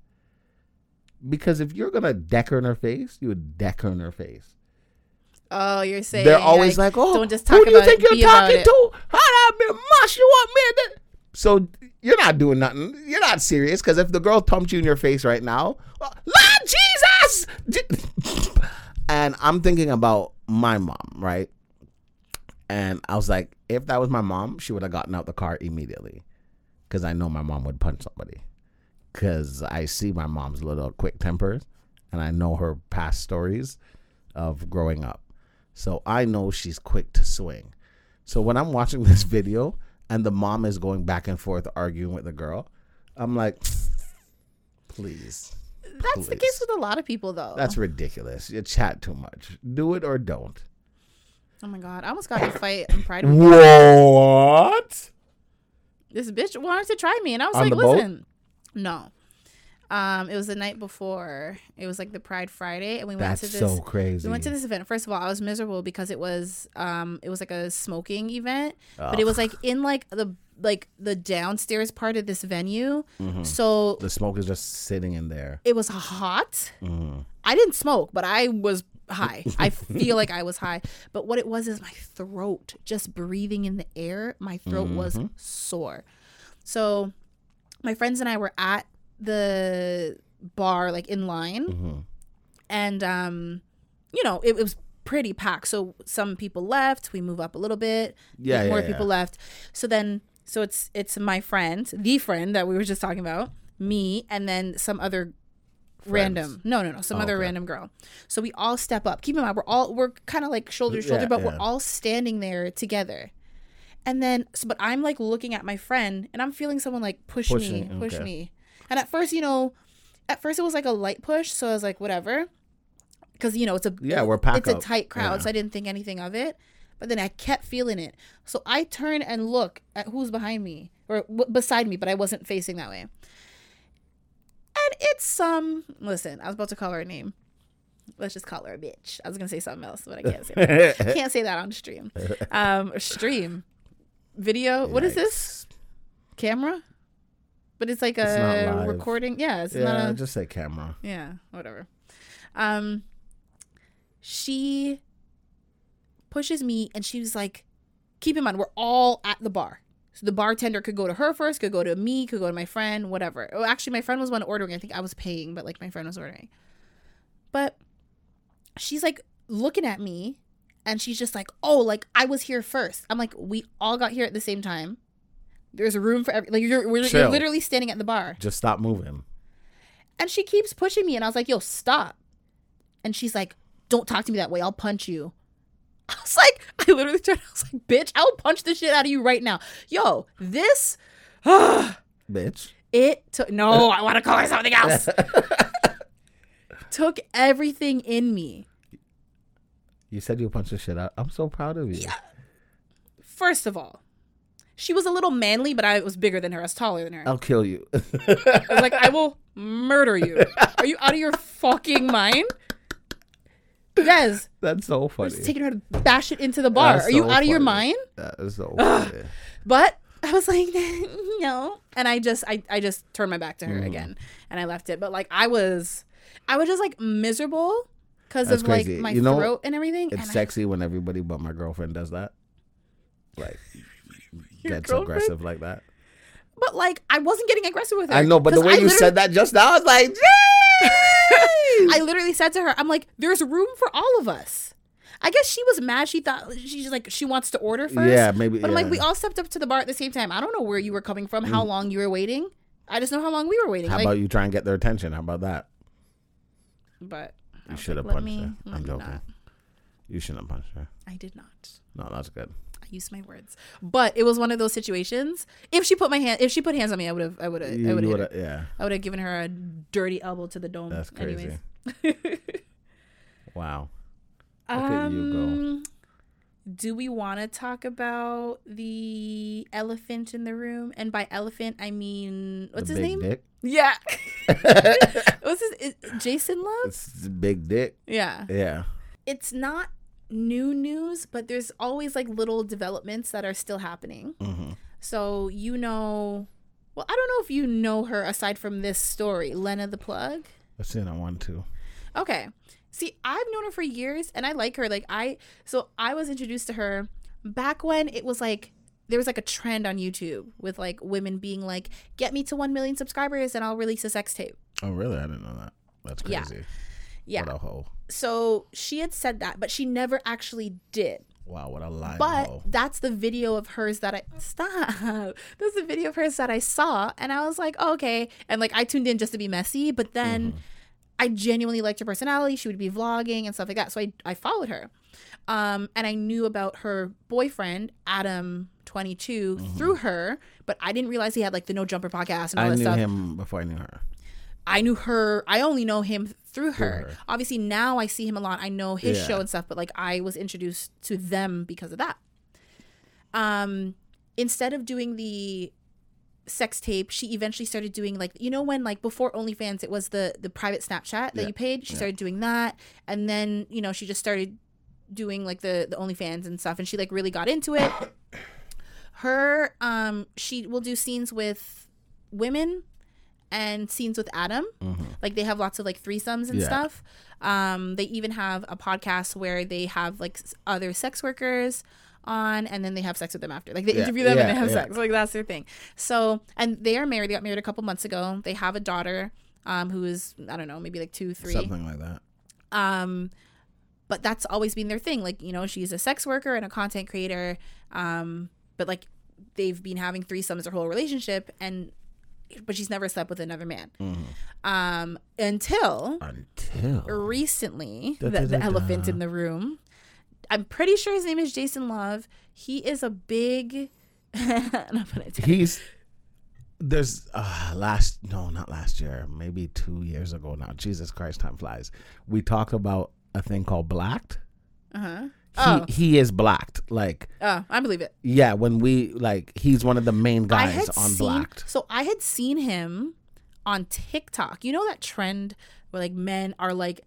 Because if you're gonna deck her in her face, you would deck her in her face. Oh, you're saying they're always like, "Oh, don't just who talk do you think it, you're talking to? How I be mush? You want me?" To... So you're not doing nothing. You're not serious. Because if the girl thumped you in your face right now, Lord Jesus, and I'm thinking about my mom, right? And I was like, if that was my mom, she would have gotten out the car immediately, because I know my mom would punch somebody. Because I see my mom's little quick tempers, and I know her past stories of growing up. So I know she's quick to swing. So when I'm watching this video and the mom is going back and forth arguing with the girl, I'm like, please. That's the case with a lot of people, though. That's ridiculous. You chat too much. Do it or don't. oh my god, I almost got in a fight in Pride. What? This bitch wanted to try me, and I was On like, the boat? "Listen, no." Um, it was the night before. It was like the Pride Friday, and we went to this. so crazy. We went to this event. First of all, I was miserable because it was um it was like a smoking event, but it was like in like the like the downstairs part of this venue. Mm-hmm. So the smoke is just sitting in there. it was hot. Mm-hmm. I didn't smoke, but I was high. I feel like I was high. But what it was is my throat, just breathing in the air, my throat was Mm-hmm. sore. So my friends and I were at the bar, like in line, Mm-hmm. and um, you know, it, it was pretty packed. So some people left. We move up a little bit. Yeah, more yeah, people yeah. left. So then, so it's it's my friend, the friend that we were just talking about, me, and then some other random. No, no, no, some Oh, other okay. random girl. So we all step up. Keep in mind, we're all we're kind of like shoulder to shoulder, Yeah, but we're all standing there together. And then, so, but I'm like looking at my friend, and I'm feeling someone like push me, push okay. me. And at first, you know, at first it was like a light push, so I was like, whatever, because you know it's a Yeah, we're packed it's a tight crowd, Yeah. so I didn't think anything of it. But then I kept feeling it, so I turn and look at who's behind me or w- beside me, but I wasn't facing that way. And it's some. listen, I was about to call her a name. Let's just call her a bitch. I was gonna say something else, but I can't say that. I can't say that on stream. Um, stream, video. What is this? Camera. But it's like a live. recording. Yeah, it's Yeah, not a. just say camera. Yeah, whatever. Um she pushes me and she was like, keep in mind, we're all at the bar. So the bartender could go to her first, could go to me, could go to my friend, whatever. Oh, actually, my friend was one ordering. I think I was paying, but like my friend was ordering. But she's like looking at me and she's just like, oh, like I was here first. I'm like, we all got here at the same time. There's a room for every, like you're, we're, you're literally standing at the bar. Just stop moving. And she keeps pushing me, and I was like, yo, stop. And she's like, don't talk to me that way. I'll punch you. I was like, I literally turned, I was like, bitch, I'll punch the shit out of you right now. Yo, this, Bitch. it took, no, I want to call her something else. took everything in me. You said you punched the shit out. I'm so proud of you. First of all, she was a little manly, but I was bigger than her. I was taller than her. I'll kill you. I was like, I will murder you. Are you out of your fucking mind? Yes. That's so funny. was taking her to bash it into the bar. That's Are you so out of your mind? That is so funny. But I was like, no. And I just I, I just turned my back to her Mm. again and I left it. But like I was I was just like miserable because of like my You know, throat and everything. It's and I- sexy when everybody but my girlfriend does that. Like gets girlfriend? aggressive like that. but like I wasn't getting aggressive with her. I know, but the way I you said that just now, I was like, I literally said to her, I'm like, there's room for all of us. I guess she was mad. She thought she's like she wants to order first. Yeah, maybe, But I'm like. Mm. we all stepped up to the bar at the same time. I don't know where you were coming from, how long you were waiting. I just know how long we were waiting. How like, about you try and get their attention? How about that? but You should have punched me- her. I'm joking. not. You shouldn't have punched her. I did not. No, that's good. I used my words, but it was one of those situations. If she put my hand, if she put hands on me, I would have, I would have, I would have, yeah, I would have given her a dirty elbow to the dome. that's crazy. Anyways. Wow. Look at you go. Um, Do we want to talk about the elephant in the room? And by elephant, I mean what's the his name? Dick. Yeah. what's his? Is, Jason Luv? It's big dick. Yeah. Yeah. It's not new news, but there's always like little developments that are still happening. hmm So you know, well, I don't know if you know her aside from this story, Lena the Plug. Let's see. I want to. Okay. See, I've known her for years and I like her. Like I so I was introduced to her back when it was like there was like a trend on YouTube with like women being like, "Get me to 1 million subscribers and I'll release a sex tape." Oh, really? I didn't know that. That's crazy. Yeah. What a hoe. So she had said that, but she never actually did. Wow, what a lie. But hoe. that's the video of hers that I stop. That's the video of hers that I saw, and I was like, oh, okay. And like I tuned in just to be messy, but then Mm-hmm. I genuinely liked her personality. She would be vlogging and stuff like that, so I I followed her, um, and I knew about her boyfriend Adam. 22 through her but i didn't realize he had like the no jumper podcast and all Mm-hmm. I that knew stuff him before I knew her. I knew her. I only know him through her. her. Obviously, now I see him a lot. I know his Yeah. show and stuff, but like I was introduced to them because of that. Um, instead of doing the sex tape, she eventually started doing like you know when like before OnlyFans, it was the the private Snapchat that Yeah. you paid. She Yeah. started doing that, and then you know she just started doing like the the OnlyFans and stuff, and she like really got into it. Her, um, she will do scenes with women and scenes with Adam. Like they have lots of like threesomes and Yeah. stuff. Um, they even have a podcast where they have like other sex workers on and then they have sex with them after. Like they Yeah, interview them and they have yeah. sex. Like that's their thing. So and they are married. They got married a couple months ago. They have a daughter um who is I don't know, maybe like two, three Something like that. um but that's always been their thing. Like, you know, she's a sex worker and a content creator. Um, but like they've been having threesomes their whole relationship and but she's never slept with another man. Mm-hmm. Um, until Until recently, Da, the, da, the elephant in the room. I'm pretty sure his name is Jason Luv. He is a big. I'm gonna tell you. he's there's uh last no not last year maybe two years ago now jesus christ time flies we talked about a thing called blacked Uh-huh. He, Oh. he is blocked. like Oh, I believe it. yeah when we like he's one of the main guys on seen, blacked So I had seen him on TikTok. You know that trend where like men are like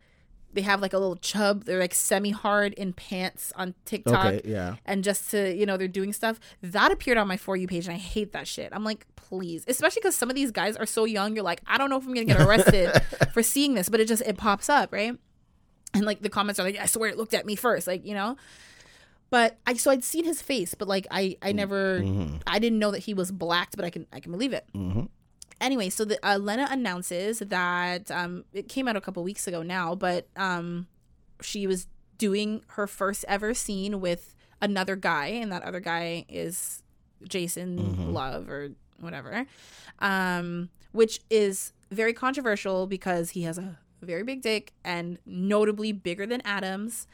they have like a little chub, they're like semi hard in pants on TikTok. okay yeah And just to, you know, they're doing stuff. That appeared on my For You page and I hate that shit. I'm like, please. Especially because some of these guys are so young. You're like, I don't know if I'm going to get arrested for seeing this, but it just, it pops up, right? And like the comments are like, I swear it looked at me first, like, you know? But I, so I'd seen his face, but like I, I never, mm-hmm. I didn't know that he was blacked, but I can, I can believe it Mm-hmm. anyway, so the uh, Lena announces that um, it came out a couple weeks ago now, but um, she was doing her first ever scene with another guy, and that other guy is Jason Mhm. Luv or whatever, um, which is very controversial because he has a very big dick and notably bigger than Adam's.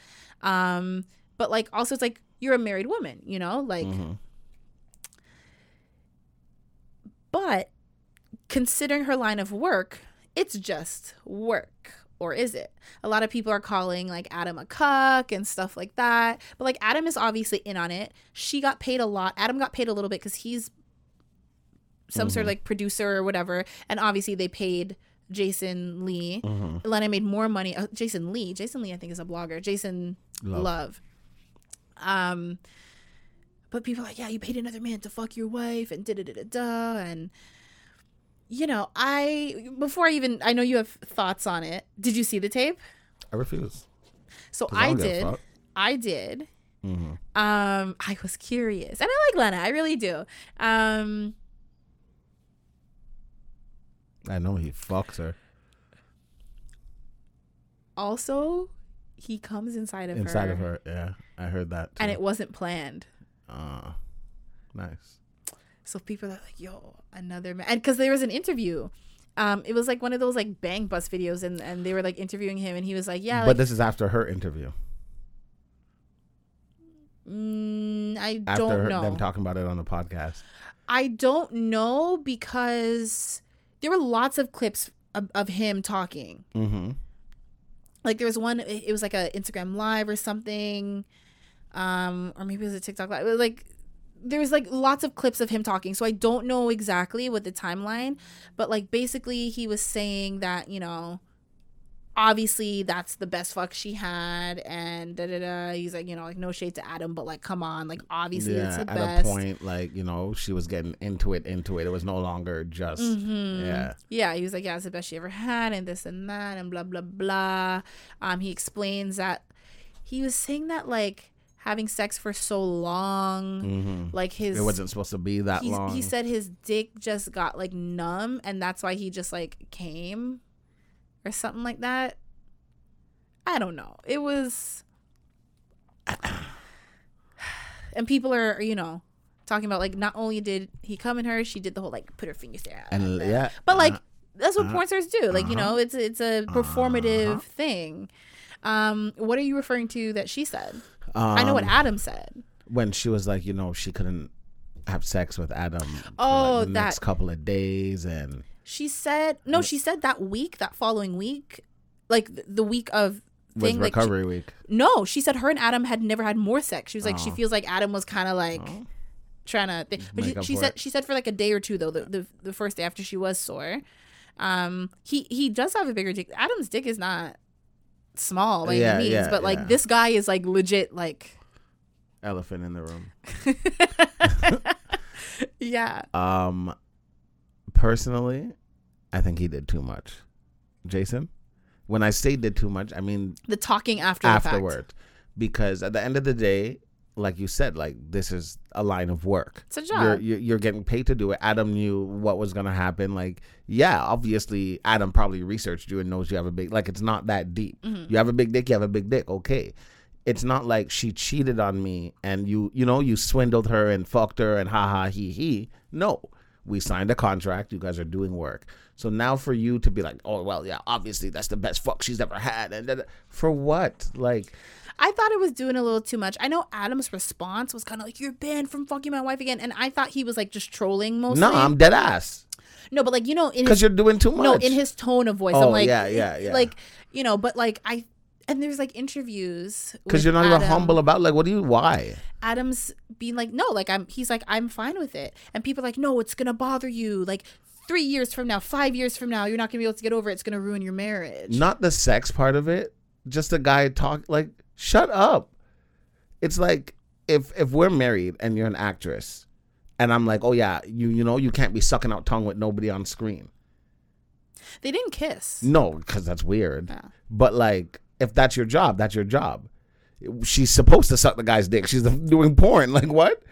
Um, but like, also, it's like you're a married woman, you know, like. Mm-hmm. But considering her line of work, it's just work. Or is it? A lot of people are calling like Adam a cuck and stuff like that. But like Adam is obviously in on it. She got paid a lot. Adam got paid a little bit because he's some sort of like producer or whatever. And obviously they paid Jason Lee. Mm-hmm. Lena made more money. Uh, Jason Lee. Jason Lee, I think, is a blogger. Jason Luv. Luv. Um, but people are like, yeah, you paid another man to fuck your wife, and da da da da da, and you know, I before I even I know you have thoughts on it. Did you see the tape? i refuse So I a did. I did. Mhm. Um, I was curious, and I like Lena. I really do. Um, i know he fucks her. Also, he comes inside of inside her, of her. yeah. I heard that too. and it wasn't planned. uh nice. So people are like, "Yo, another man," and because there was an interview, um, it was like one of those like bang bus videos, and and they were like interviewing him, and he was like, "Yeah, but like, this is after her interview. Mm, I after don't her, know, them talking about it on the podcast. I don't know because there were lots of clips of, of him talking. mm-hmm Like there was one, it it was like a Instagram live or something, um, or maybe it was a TikTok live. It was like there was like lots of clips of him talking, so I don't know exactly what the timeline, but like basically he was saying that you know, obviously that's the best fuck she had, and da da da. He's like you know like no shade to Adam, but like come on, like obviously it's yeah the at best. a point like you know she was getting into it into it it was no longer just Mhm. yeah Yeah, he was like, yeah, it's the best she ever had, and this and that, and blah blah blah. Um, he explains that he was saying that like having sex for so long, mm-hmm. like his it wasn't supposed to be that long He said his dick just got like numb, and that's why he just like came, or something like that. I don't know. It was, and people are you know talking about like not only did he come in her, she did the whole like put her fingers there, and yeah but like uh, that's what uh, porn stars do. Like you uh-huh. know, it's it's a performative Uh-huh. thing. Um, what are you referring to that she said? I know what um, Adam said. when she was like you know she couldn't have sex with adam for, Oh, like, the next that- couple of days and She said no. She said that week, that following week, like the week of was thing. Like she- recovery week no, she said her and Adam had never had more sex. She was like she Oh. feels like Adam was kind of like Oh. trying to. But she, up she for said it. she said for like a day or two though. The, the the first day after she was sore, um, he he does have a bigger dick. Adam's dick is not small by Yeah, any means, yeah, but like yeah. this guy is like legit like. elephant in the room yeah. um personally i think he did too much jason when i say did too much i mean The talking after the fact. afterward because at the end of the day like you said, like this is a line of work. It's a job. You're, you're you're getting paid to do it. Adam knew what was gonna happen. Like, yeah, obviously, Adam probably researched you and knows you have a big. Like, it's not that deep. Mm-hmm. You have a big dick. You have a big dick. Okay. It's not like she cheated on me and you you know you swindled her and fucked her and ha ha he he. No, we signed a contract. You guys are doing work. So now for you to be like, oh well, yeah, obviously that's the best fuck she's ever had, and da- for what? Like, I thought it was doing a little too much. I know Adam's response was kind of like, "You're banned from fucking my wife again," and I thought he was like just trolling mostly. no, I'm dead ass no, but like you know, because you're doing too much. no, in his tone of voice, Oh, I'm like, yeah, yeah, yeah. like you know, but like I. And there's like interviews because you're not even humble about like what do you why Adam's being like, no, like I'm. He's like, I'm fine with it, and people are like, no, it's gonna bother you. Like three years from now, five years from now, you're not gonna be able to get over it. It's gonna ruin your marriage. not the sex part of it just a guy talk like shut up it's like if if we're married and you're an actress and i'm like oh yeah you you know you can't be sucking out tongue with nobody on screen They didn't kiss. no because that's weird Yeah. but like if that's your job that's your job. She's supposed to suck the guy's dick. She's doing porn. Like what?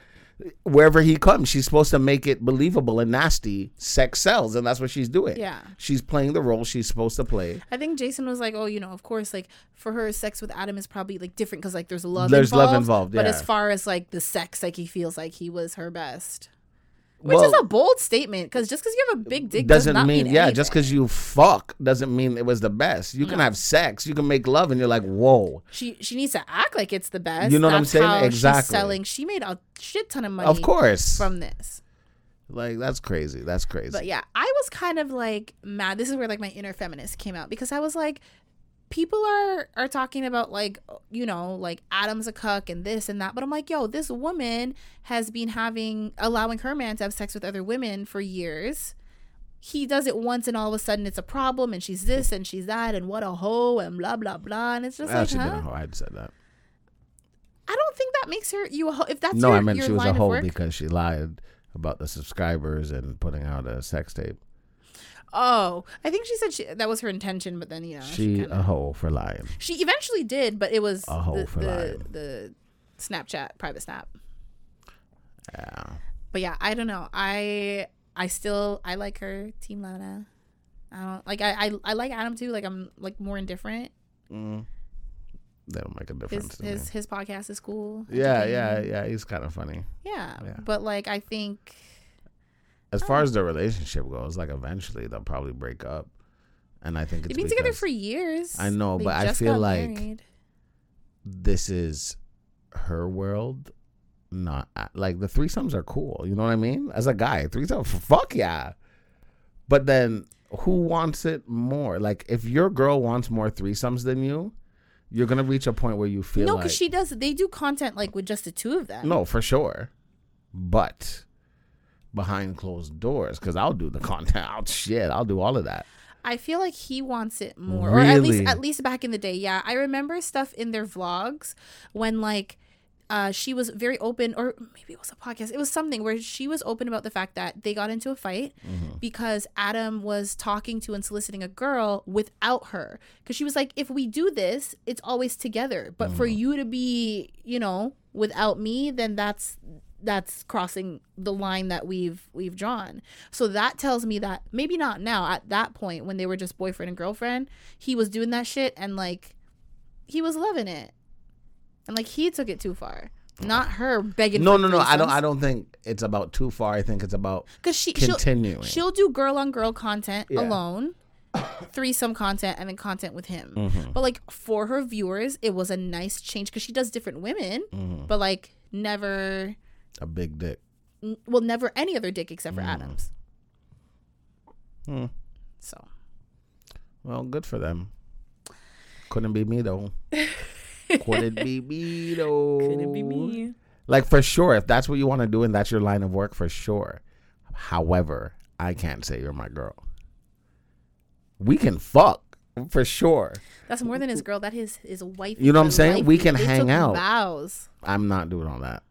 Wherever he comes she's supposed to make it believable and nasty sex sells and that's what she's doing. Yeah. she's playing the role she's supposed to play. I think Jason was like, oh, you know, of course, like for her, sex with Adam is probably like different because like there's love. There's involved, love involved, But as far as like the sex, like he feels like he was her best, which Well- is a bold statement because just because you have a big dick does doesn't not mean, mean yeah just because you fuck doesn't mean it was the best you can have sex you can make love and you're like whoa she she needs to act like it's the best. You know what I'm saying? Exactly. She's selling. She made a shit ton of money. of course From this. like that's crazy that's crazy But yeah, I was kind of like mad. This is where like my inner feminist came out because I was like, people are are talking about like you know like Adam's a cuck and this and that, but I'm like, yo, this woman has been having allowing her man to have sex with other women for years. He does it once and all of a sudden it's a problem and she's this and she's that and what a hoe and blah blah blah and it's just I like, huh? been a hoe i'd said that I don't think that makes her you a hoe. If that's no your, i meant she was a hoe because she lied about the subscribers and putting out a sex tape oh, I think she said she, that was her intention, but then you know she kinda- a hoe for lying She eventually did, but it was A hoe the, for the, lying. the Snapchat private snap. yeah But yeah, I don't know. I I still I like her team Lana. I don't like I I, I like Adam too. Like I'm like more indifferent. mm. that don't make a difference His his his podcast is cool. yeah yeah yeah he's kind of funny yeah Yeah. But like I think as far as the relationship goes like eventually they'll probably break up and i think it's they've been together for years. I know, They but I feel like- married. this is her world not uh, like the threesomes are cool you know what i mean as a guy threesome fuck yeah but then who wants it more like if your girl wants more threesomes than you you're gonna reach a point where you feel no, like because she does. They do content like with just the two of them. no for sure but behind closed doors because i'll do the content i'll shit i'll do all of that I feel like he wants it more, or at least at least back in the day. Yeah, I remember stuff in their vlogs when like uh, she was very open, or maybe it was a podcast. It was something where she was open about the fact that they got into a fight Mm-hmm. because Adam was talking to and soliciting a girl without her. Because she was like, if we do this, it's always together. But for Mm-hmm. you to be, you know, without me, then that's that's crossing the line that we've we've drawn. So that tells me that maybe not now at that point when they were just boyfriend and girlfriend, he was doing that shit and like he was loving it. And like he took it too far. Not her begging no no no i don't i don't think it's about too far i think it's about Cuz she she'll, continuing she'll do girl on girl content Yeah. alone. Threesome content and then content with him. Mm-hmm. But like for her viewers, it was a nice change because she does different women, Mm-hmm. but like never a big dick n- well, never any other dick except for Adams. Hmm. So Well, good for them. Couldn't be me though. Couldn't be me though. Couldn't be me. Like for sure, if that's what you want to do and that's your line of work, for sure. However, I can't say you're my girl. We can fuck for sure. That's more than his girl. That is his wife. You know what I'm saying? We can hang out. Vows. I'm not doing all that.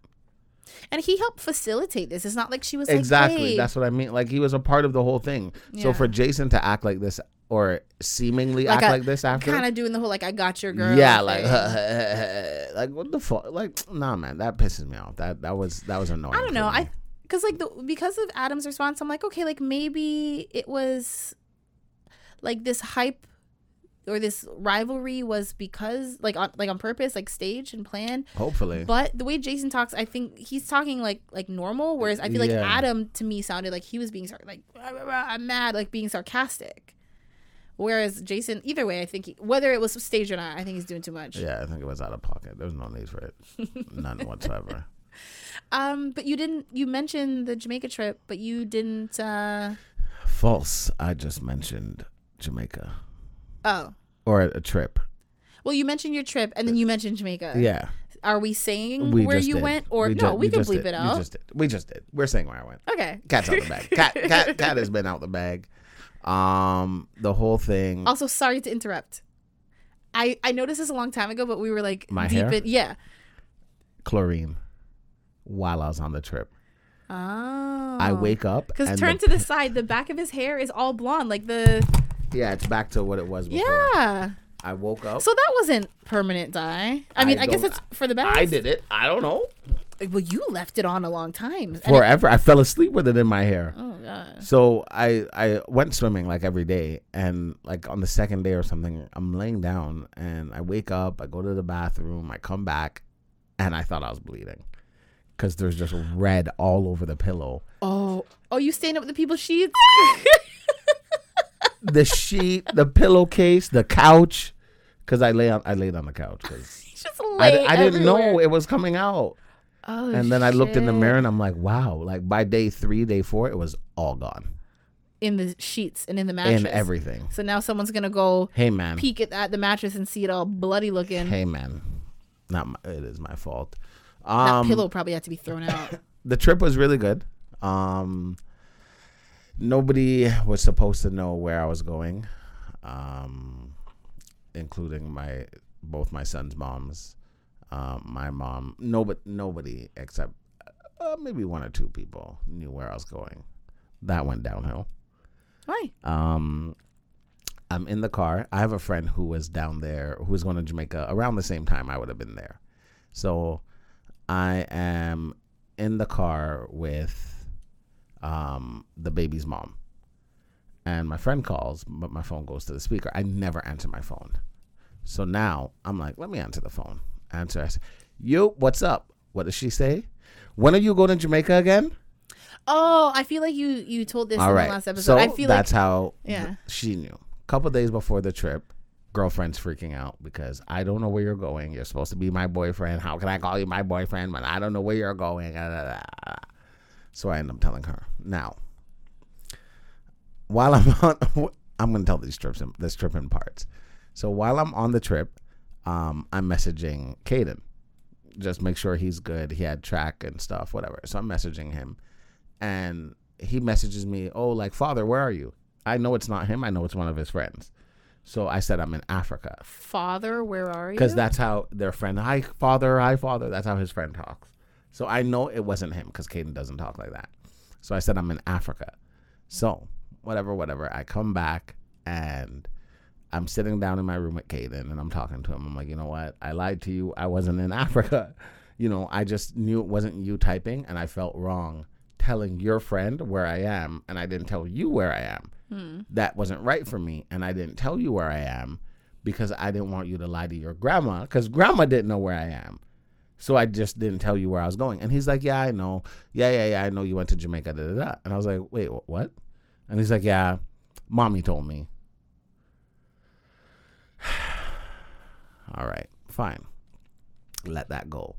And he helped facilitate this. It's not like she was like, Exactly. hey. That's what I mean. Like he was a part of the whole thing. So for Jason to act like this or seemingly Like act like this after kind of doing the whole like I got your girl. Yeah, like. Like what the fuck? Like nah, man, that pisses me off. That that was that was annoying. I don't know. I because like the because of Adam's response, I'm like, okay, like maybe it was like this hype or this rivalry was because like on like on purpose, like staged and planned. hopefully. But the way Jason talks, I think he's talking like like normal, whereas I feel like Yeah. Adam to me sounded like he was being sar- like "Rah, rah, rah, I'm mad, like being sarcastic. Whereas Jason, either way, I think he, whether it was staged or not, I think he's doing too much. yeah, I think it was out of pocket. There's no need for it. None whatsoever. Um, but you didn't. You mentioned the Jamaica trip, but you didn't. uh False. I just mentioned Jamaica Oh, or a, a trip. well, you mentioned your trip, and then you mentioned Jamaica. Yeah. Are we saying We where just you did. went, or no? ju- we, can just bleep did. it We out. just did. We just did. We're saying where I went. Okay. Cat's out the bag. Cat, cat, cat has been out the bag. Um, the whole thing. Also, sorry to interrupt. I I noticed this a long time ago, but we were like My deep hair? in. Yeah. chlorine while I was on the trip. Oh. I wake up Because and turn the- to the side, the back of his hair is all blonde, like the yeah, it's back to what it was before. yeah. I woke up. So that wasn't permanent dye. I I mean, I, guess it's for the best. I did it. I don't know. Well, you left it on a long time. And it- Forever. I fell asleep with it in my hair. oh god. So I I went swimming like every day, and like on the second day or something, I'm laying down and I wake up. I go to the bathroom. I come back, and I thought I was bleeding because there's just red all over the pillow. Oh, oh, you staying up with the people's sheets? The sheet, the pillowcase, the couch. Because I lay on, I laid on the couch because Just I, I didn't know it was coming out. Oh, And then I looked in the mirror and I'm like, wow. Like by day three, day four, it was all gone in the sheets and in the mattress. in everything. So now someone's gonna go Hey man, peek at, at the mattress and see it all bloody looking. hey man, not my, it is my fault. that Um, pillow probably had to be thrown out. the trip was really good. Um, nobody was supposed to know where I was going, um, including my both my son's moms, um, my mom. Nobody, nobody except uh, maybe one or two people knew where I was going. That went downhill. Why? Um, I'm in the car. I have a friend who was down there who was going to Jamaica around the same time I would have been there. So I am in the car with um, the baby's mom. And my friend calls, but my phone goes to the speaker. I never answer my phone. So now I'm like, let me answer the phone. Answer. I say, Yo, what's up? What does she say? When are you going to Jamaica again? Oh, I feel like you you told this All in right. the last episode. So I feel like that's like how Yeah. she knew. A couple days before the trip, girlfriend's freaking out because I don't know where you're going. You're supposed to be my boyfriend. How can I call you my boyfriend when I don't know where you're going? So I end up telling her. Now, while I'm on, I'm going to tell these trips in, this trip in parts. So while I'm on the trip, um, I'm messaging Caden. Just make sure he's good. He had track and stuff, whatever. So I'm messaging him and he messages me, "Oh, like father, where are you?" I know it's not him. I know it's one of his friends. So I said I'm in Africa father, where are you? because that's how their friend. Hi, father. Hi, father. That's how his friend talks. So I know it wasn't him because Caden doesn't talk like that. So I said I'm in Africa. So whatever, whatever. I come back and I'm sitting down in my room with Caden and I'm talking to him. I'm like, you know what? I lied to you. I wasn't in Africa. You know, I just knew it wasn't you typing and I felt wrong telling your friend where I am and I didn't tell you where I am. Hmm. That wasn't right for me and I didn't tell you where I am because I didn't want you to lie to your grandma because grandma didn't know where I am. So I just didn't tell you where I was going. And he's like, Yeah, I know. Yeah, yeah, yeah. I know you went to Jamaica. Da, da, da. And I was like, Wait, what? And he's like, Yeah, mommy told me. All right, fine. Let that go.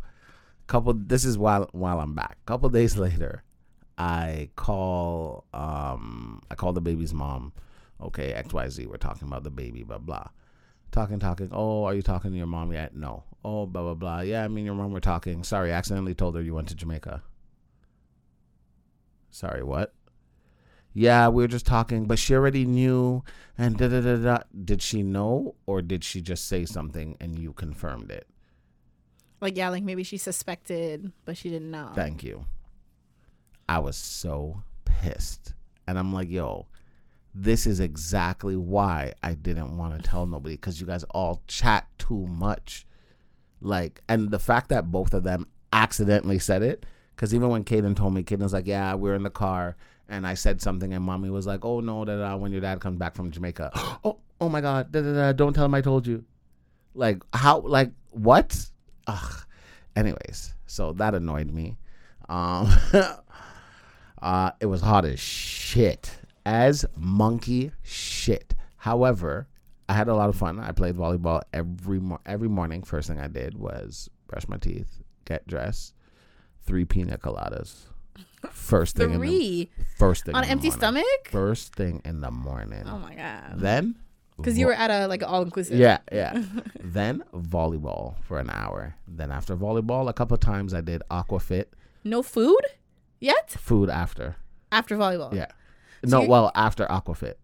Couple. This is while while I'm back. Couple days later, I call. Um, I call the baby's mom. Okay, X Y Z. We're talking about the baby. Blah blah. Talking, talking. Oh, are you talking to your mom yet? No. Oh, blah blah blah. Yeah, I mean your mom. We're talking. Sorry, I accidentally told her you went to Jamaica. Sorry, what? Yeah, we were just talking, but she already knew. And da da da da. Did she know, or did she just say something and you confirmed it? like yeah, like maybe she suspected, but she didn't know. Thank you. I was so pissed. And I'm like, yo, this is exactly why I didn't want to tell nobody because you guys all chat too much. Like, and the fact that both of them accidentally said it, because even when Kaden told me, Kaden was like, "Yeah, we are in the car." And I said something, and mommy was like, "Oh no, that uh, when your dad comes back from Jamaica, oh, oh my God, da, da, da, don't tell him I told you." Like how? Like what? Ugh. Anyways, so that annoyed me. Um, uh, it was hot as shit, as monkey shit. However, I had a lot of fun. I played volleyball every mo- every morning. First thing I did was brush my teeth, get dressed, three pina coladas. First thing, in the, Three first thing on in an the empty morning. stomach. First thing in the morning. Oh my god! Then, Because you were at a like all inclusive. yeah, yeah. then volleyball for an hour. Then after volleyball, a couple of times I did aquafit No food yet food after. after volleyball. Yeah. No, you- well after aquafit.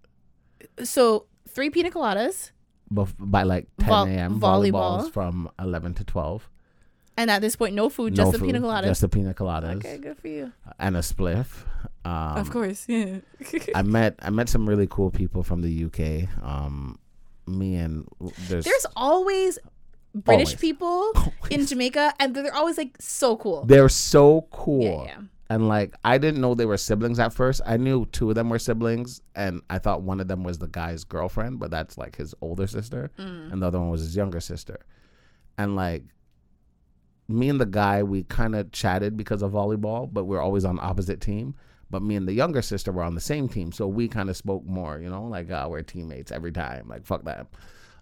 So three pina coladas, Bef- by like 10 Vol- a.m. volleyball. Volleyballs from 11 to 12. and at this point, no food, no just the food, pina coladas. Just the pina coladas okay, good for you. and a spliff. Um, of course, yeah. I met I met some really cool people from the UK. Um, me and there's, There's always British Always. people in Jamaica, and they're always like so cool. they're so cool. Yeah, yeah. And like I didn't know they were siblings at first. I knew two of them were siblings, and I thought one of them was the guy's girlfriend, but that's like his older sister, Mm. and the other one was his younger sister. And like me and the guy, we kind of chatted because of volleyball, but we're always on opposite team. But me and the younger sister were on the same team, so we kind of spoke more. You know, like uh, we're teammates every time. Like fuck that.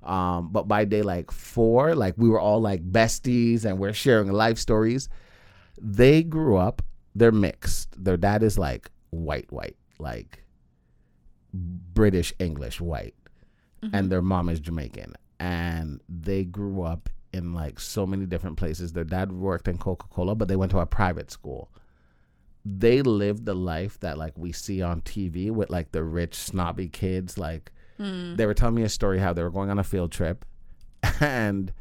Um, but by day like four, like we were all like besties, and we're sharing life stories. They grew up they're mixed. Their dad is like white, white, like British English white, mm-hmm. and their mom is Jamaican. And they grew up in like so many different places. Their dad worked in Coca Cola, but they went to a private school. They lived the life that like we see on TV with like the rich snobby kids. Like hmm. they were telling me a story how they were going on a field trip, and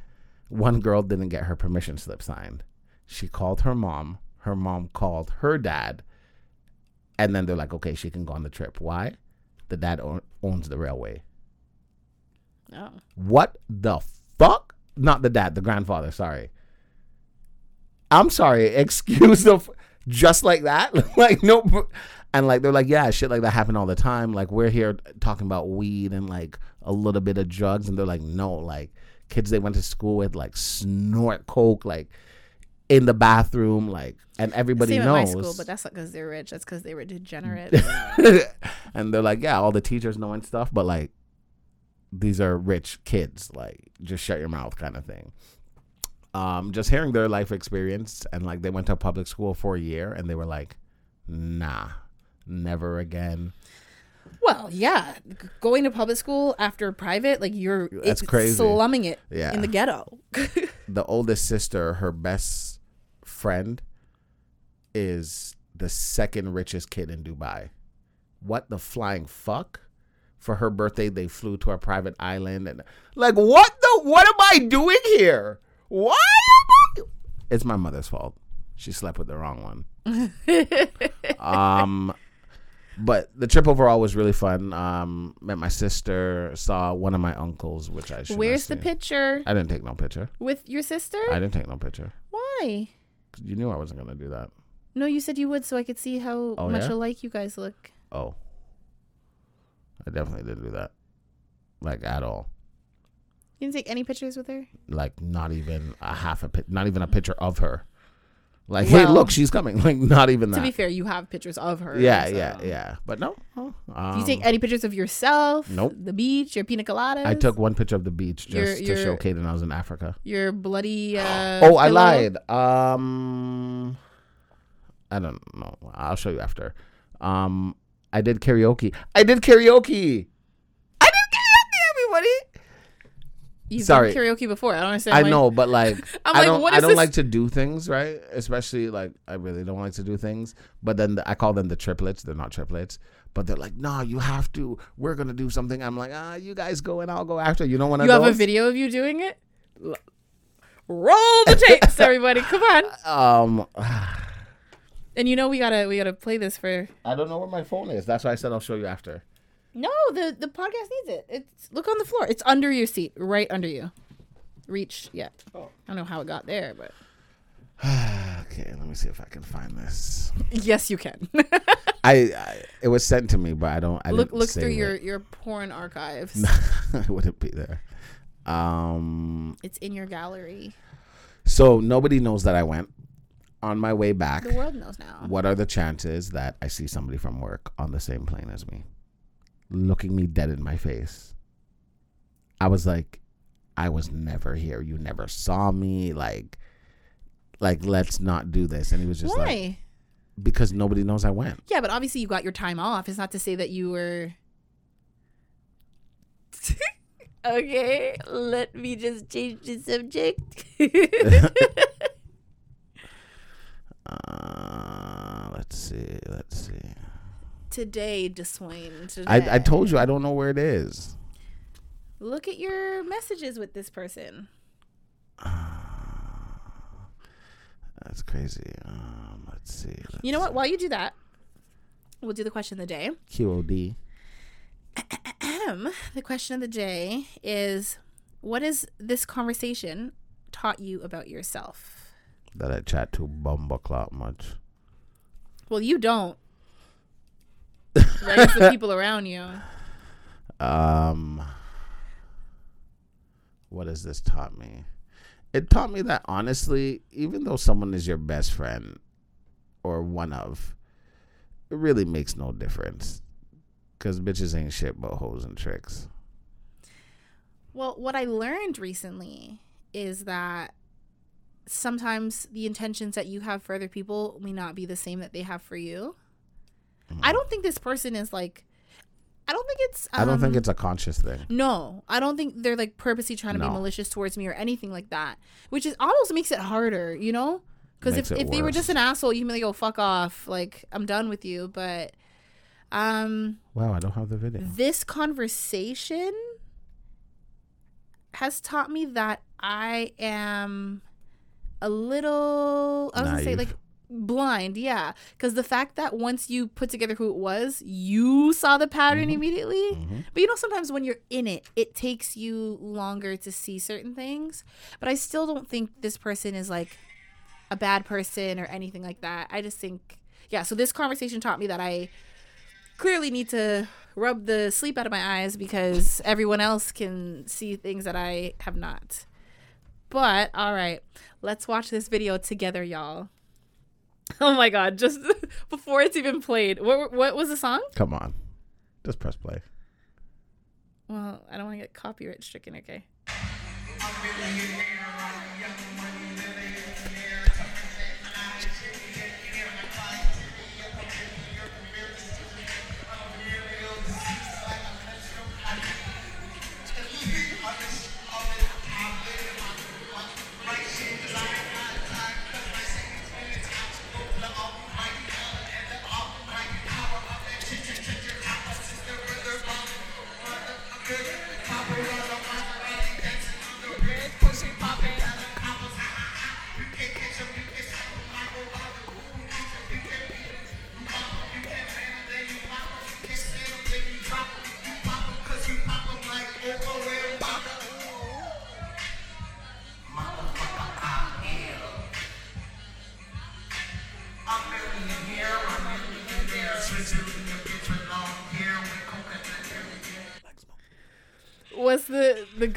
one girl didn't get her permission slip signed. She called her mom. Her mom called her dad. And then they're like, okay, she can go on the trip. Why? The dad own, owns the railway. Oh. What the fuck? Not the dad, the grandfather, sorry. I'm sorry, excuse the. F- just like that? like, no. And like, they're like, yeah, shit like that happened all the time. Like, we're here talking about weed and like a little bit of drugs. And they're like, no, like, kids they went to school with like snort coke, like in the bathroom, like, and everybody Same knows. at my school, but that's not because they're rich. That's because they were degenerate. and they're like, yeah, all the teachers know and stuff, but like, these are rich kids. Like, just shut your mouth, kind of thing. Um, just hearing their life experience, and like, they went to public school for a year, and they were like, nah, never again. well, yeah, going to public school after private, like you're That's it's crazy. slumming it Yeah. in the ghetto. the oldest sister, her best friend, is the second richest kid in Dubai. What the flying fuck? For her birthday, they flew to a private island and like, what the? What am I doing here? Why am I? It's my mother's fault. She slept with the wrong one. um, but the trip overall was really fun. Um, met my sister, saw one of my uncles, which I should. Where's the picture I didn't take no picture. with your sister? I didn't take no picture. Why? You knew I wasn't gonna do that. No, you said you would, so I could see how Oh, much yeah? alike you guys look. Oh, I definitely didn't do that. Like at all. You didn't take any pictures with her. Like not even a half a pic, not even a picture of her. Like, hey, look, she's coming. Like, not even that. To be fair, you have pictures of her. Yeah, so- yeah, yeah. But no. oh, Do you take um, any pictures of yourself? Nope. The beach, your pina coladas. I took one picture of the beach just Your- to your- show Kaden I was in Africa. your bloody. Uh, oh, I lied. Um, I don't know. I'll show you after. Um, I did karaoke. I did karaoke. I did karaoke, everybody. You've Sorry. done karaoke before. I don't understand. I why- know, but like I'm I like, don't what I is don't this? like to do things, right? Especially like I really don't like to do things. But then the, I call them the triplets. They're not triplets, but they're like, "No, you have to. We're going to do something." I'm like, "Ah, you guys go and I'll go after." You know when You I have a video of you doing it. L- Roll the tapes, everybody. Come on. Um And you know we gotta we gotta play this for. I don't know where my phone is. That's why I said I'll show you after. No, the the podcast needs it. It's look on the floor. It's under your seat, right under you. reach yet. I don't know how it got there, but okay, let me see if I can find this. yes, you can. I, I it was sent to me, but I don't. I look look through it. your your porn archives. it wouldn't be there. Um. It's in your gallery. So nobody knows that I went. On my way back, The world knows now. what are the chances that I see somebody from work on the same plane as me, looking me dead in my face? I was like, I was never here. You never saw me. Like, like let's not do this. And he was just Why? like, because nobody knows I went. yeah, but obviously you got your time off. It's not to say that you were. okay, let me just change the subject. Uh, let's see. Let's see. Today, Deswayne. Today. I, I told you I don't know where it is. Look at your messages with this person. That's crazy. Um, let's see. Let's You know what? While you do that, we'll do the question of the day. QOD. The question of the day is What has this conversation taught you about yourself? That I chat to bumbleclot much. Well, you don't. Right? It's the people around you. Um, what has this taught me? It taught me that honestly, even though someone is your best friend or one of, it really makes no difference. Because bitches ain't shit but hoes and tricks. Well, what I learned recently is that sometimes the intentions that you have for other people may not be the same that they have for you. I don't think this person is like, I don't think it's. I don't think um, it's a conscious thing. No, I don't think they're like purposely trying to be malicious towards me or anything like that. Which is almost makes it harder, you know? Because if, if they were just an asshole, you can be like, "Oh, fuck off!" Like I'm done with you. But um, Wow, I don't have the video. this conversation has taught me that I am a little. I was gonna say Naive. like blind, yeah. Because the fact that once you put together who it was, you saw the pattern Mm-hmm. immediately. But you know, sometimes when you're in it, it takes you longer to see certain things. But I still don't think this person is like a bad person or anything like that. I just think, yeah. So this conversation taught me that I clearly need to rub the sleep out of my eyes because everyone else can see things that I have not. But all right, let's watch this video together, y'all. Oh my god, just before it's even played. What what was the song? Come on. Just press play. Well, I don't want to get copyright stricken, okay?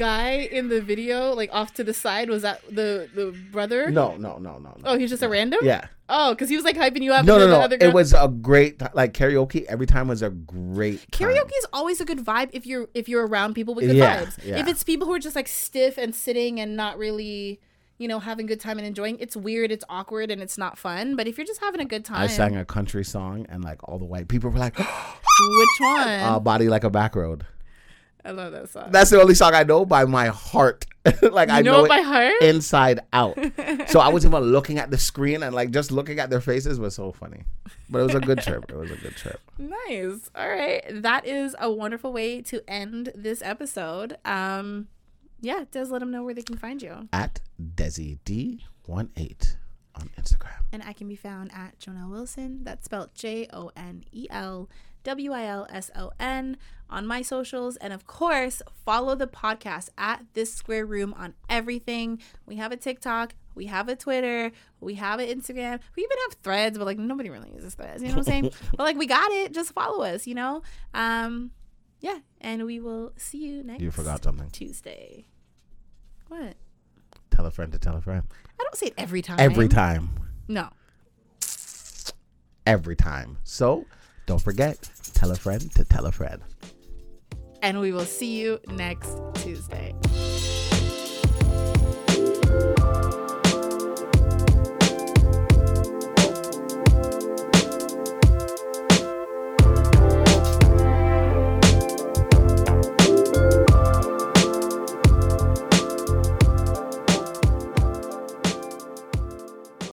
Guy in the video like off to the side? Was that the the brother? No, no, no, no, no. Oh, he's just a random. Yeah. Oh, because he was like hyping you up. No, and no, the no. other It girl- was a great like karaoke. Every time was a great. Karaoke is always a good vibe if you're if you're around people with good Yeah, vibes. yeah. If it's people who are just like stiff and sitting and not really, you know, having a good time and enjoying, it's weird, it's awkward, and it's not fun. But if you're just having a good time, I sang a country song and like all the white people were like, which one? uh, "Body Like a Back Road." I love that song. That's the only song I know by my heart. like I you know, know it by heart. inside out. so I was even looking at the screen and like just looking at their faces was so funny. But it was a good trip. It was a good trip. nice. All right, that is a wonderful way to end this episode. Um, yeah, does let them know where they can find you. At Desi D 18 on Instagram. And I can be found at Jonel Wilson. That's spelled J O N E L W I L S O N on my socials. And of course, follow the podcast at This Square Room on everything. We have a TikTok, we have a Twitter, we have an Instagram, we even have threads, but like nobody really uses threads, you know what I'm saying? but like we got it, just follow us, you know? Um, yeah, and we will see you next You forgot something. Tuesday. What? Tell a friend to tell a friend. I don't say it every time. Every time. No. Every time. So don't forget, tell a friend to tell a friend. And we will see you next Tuesday.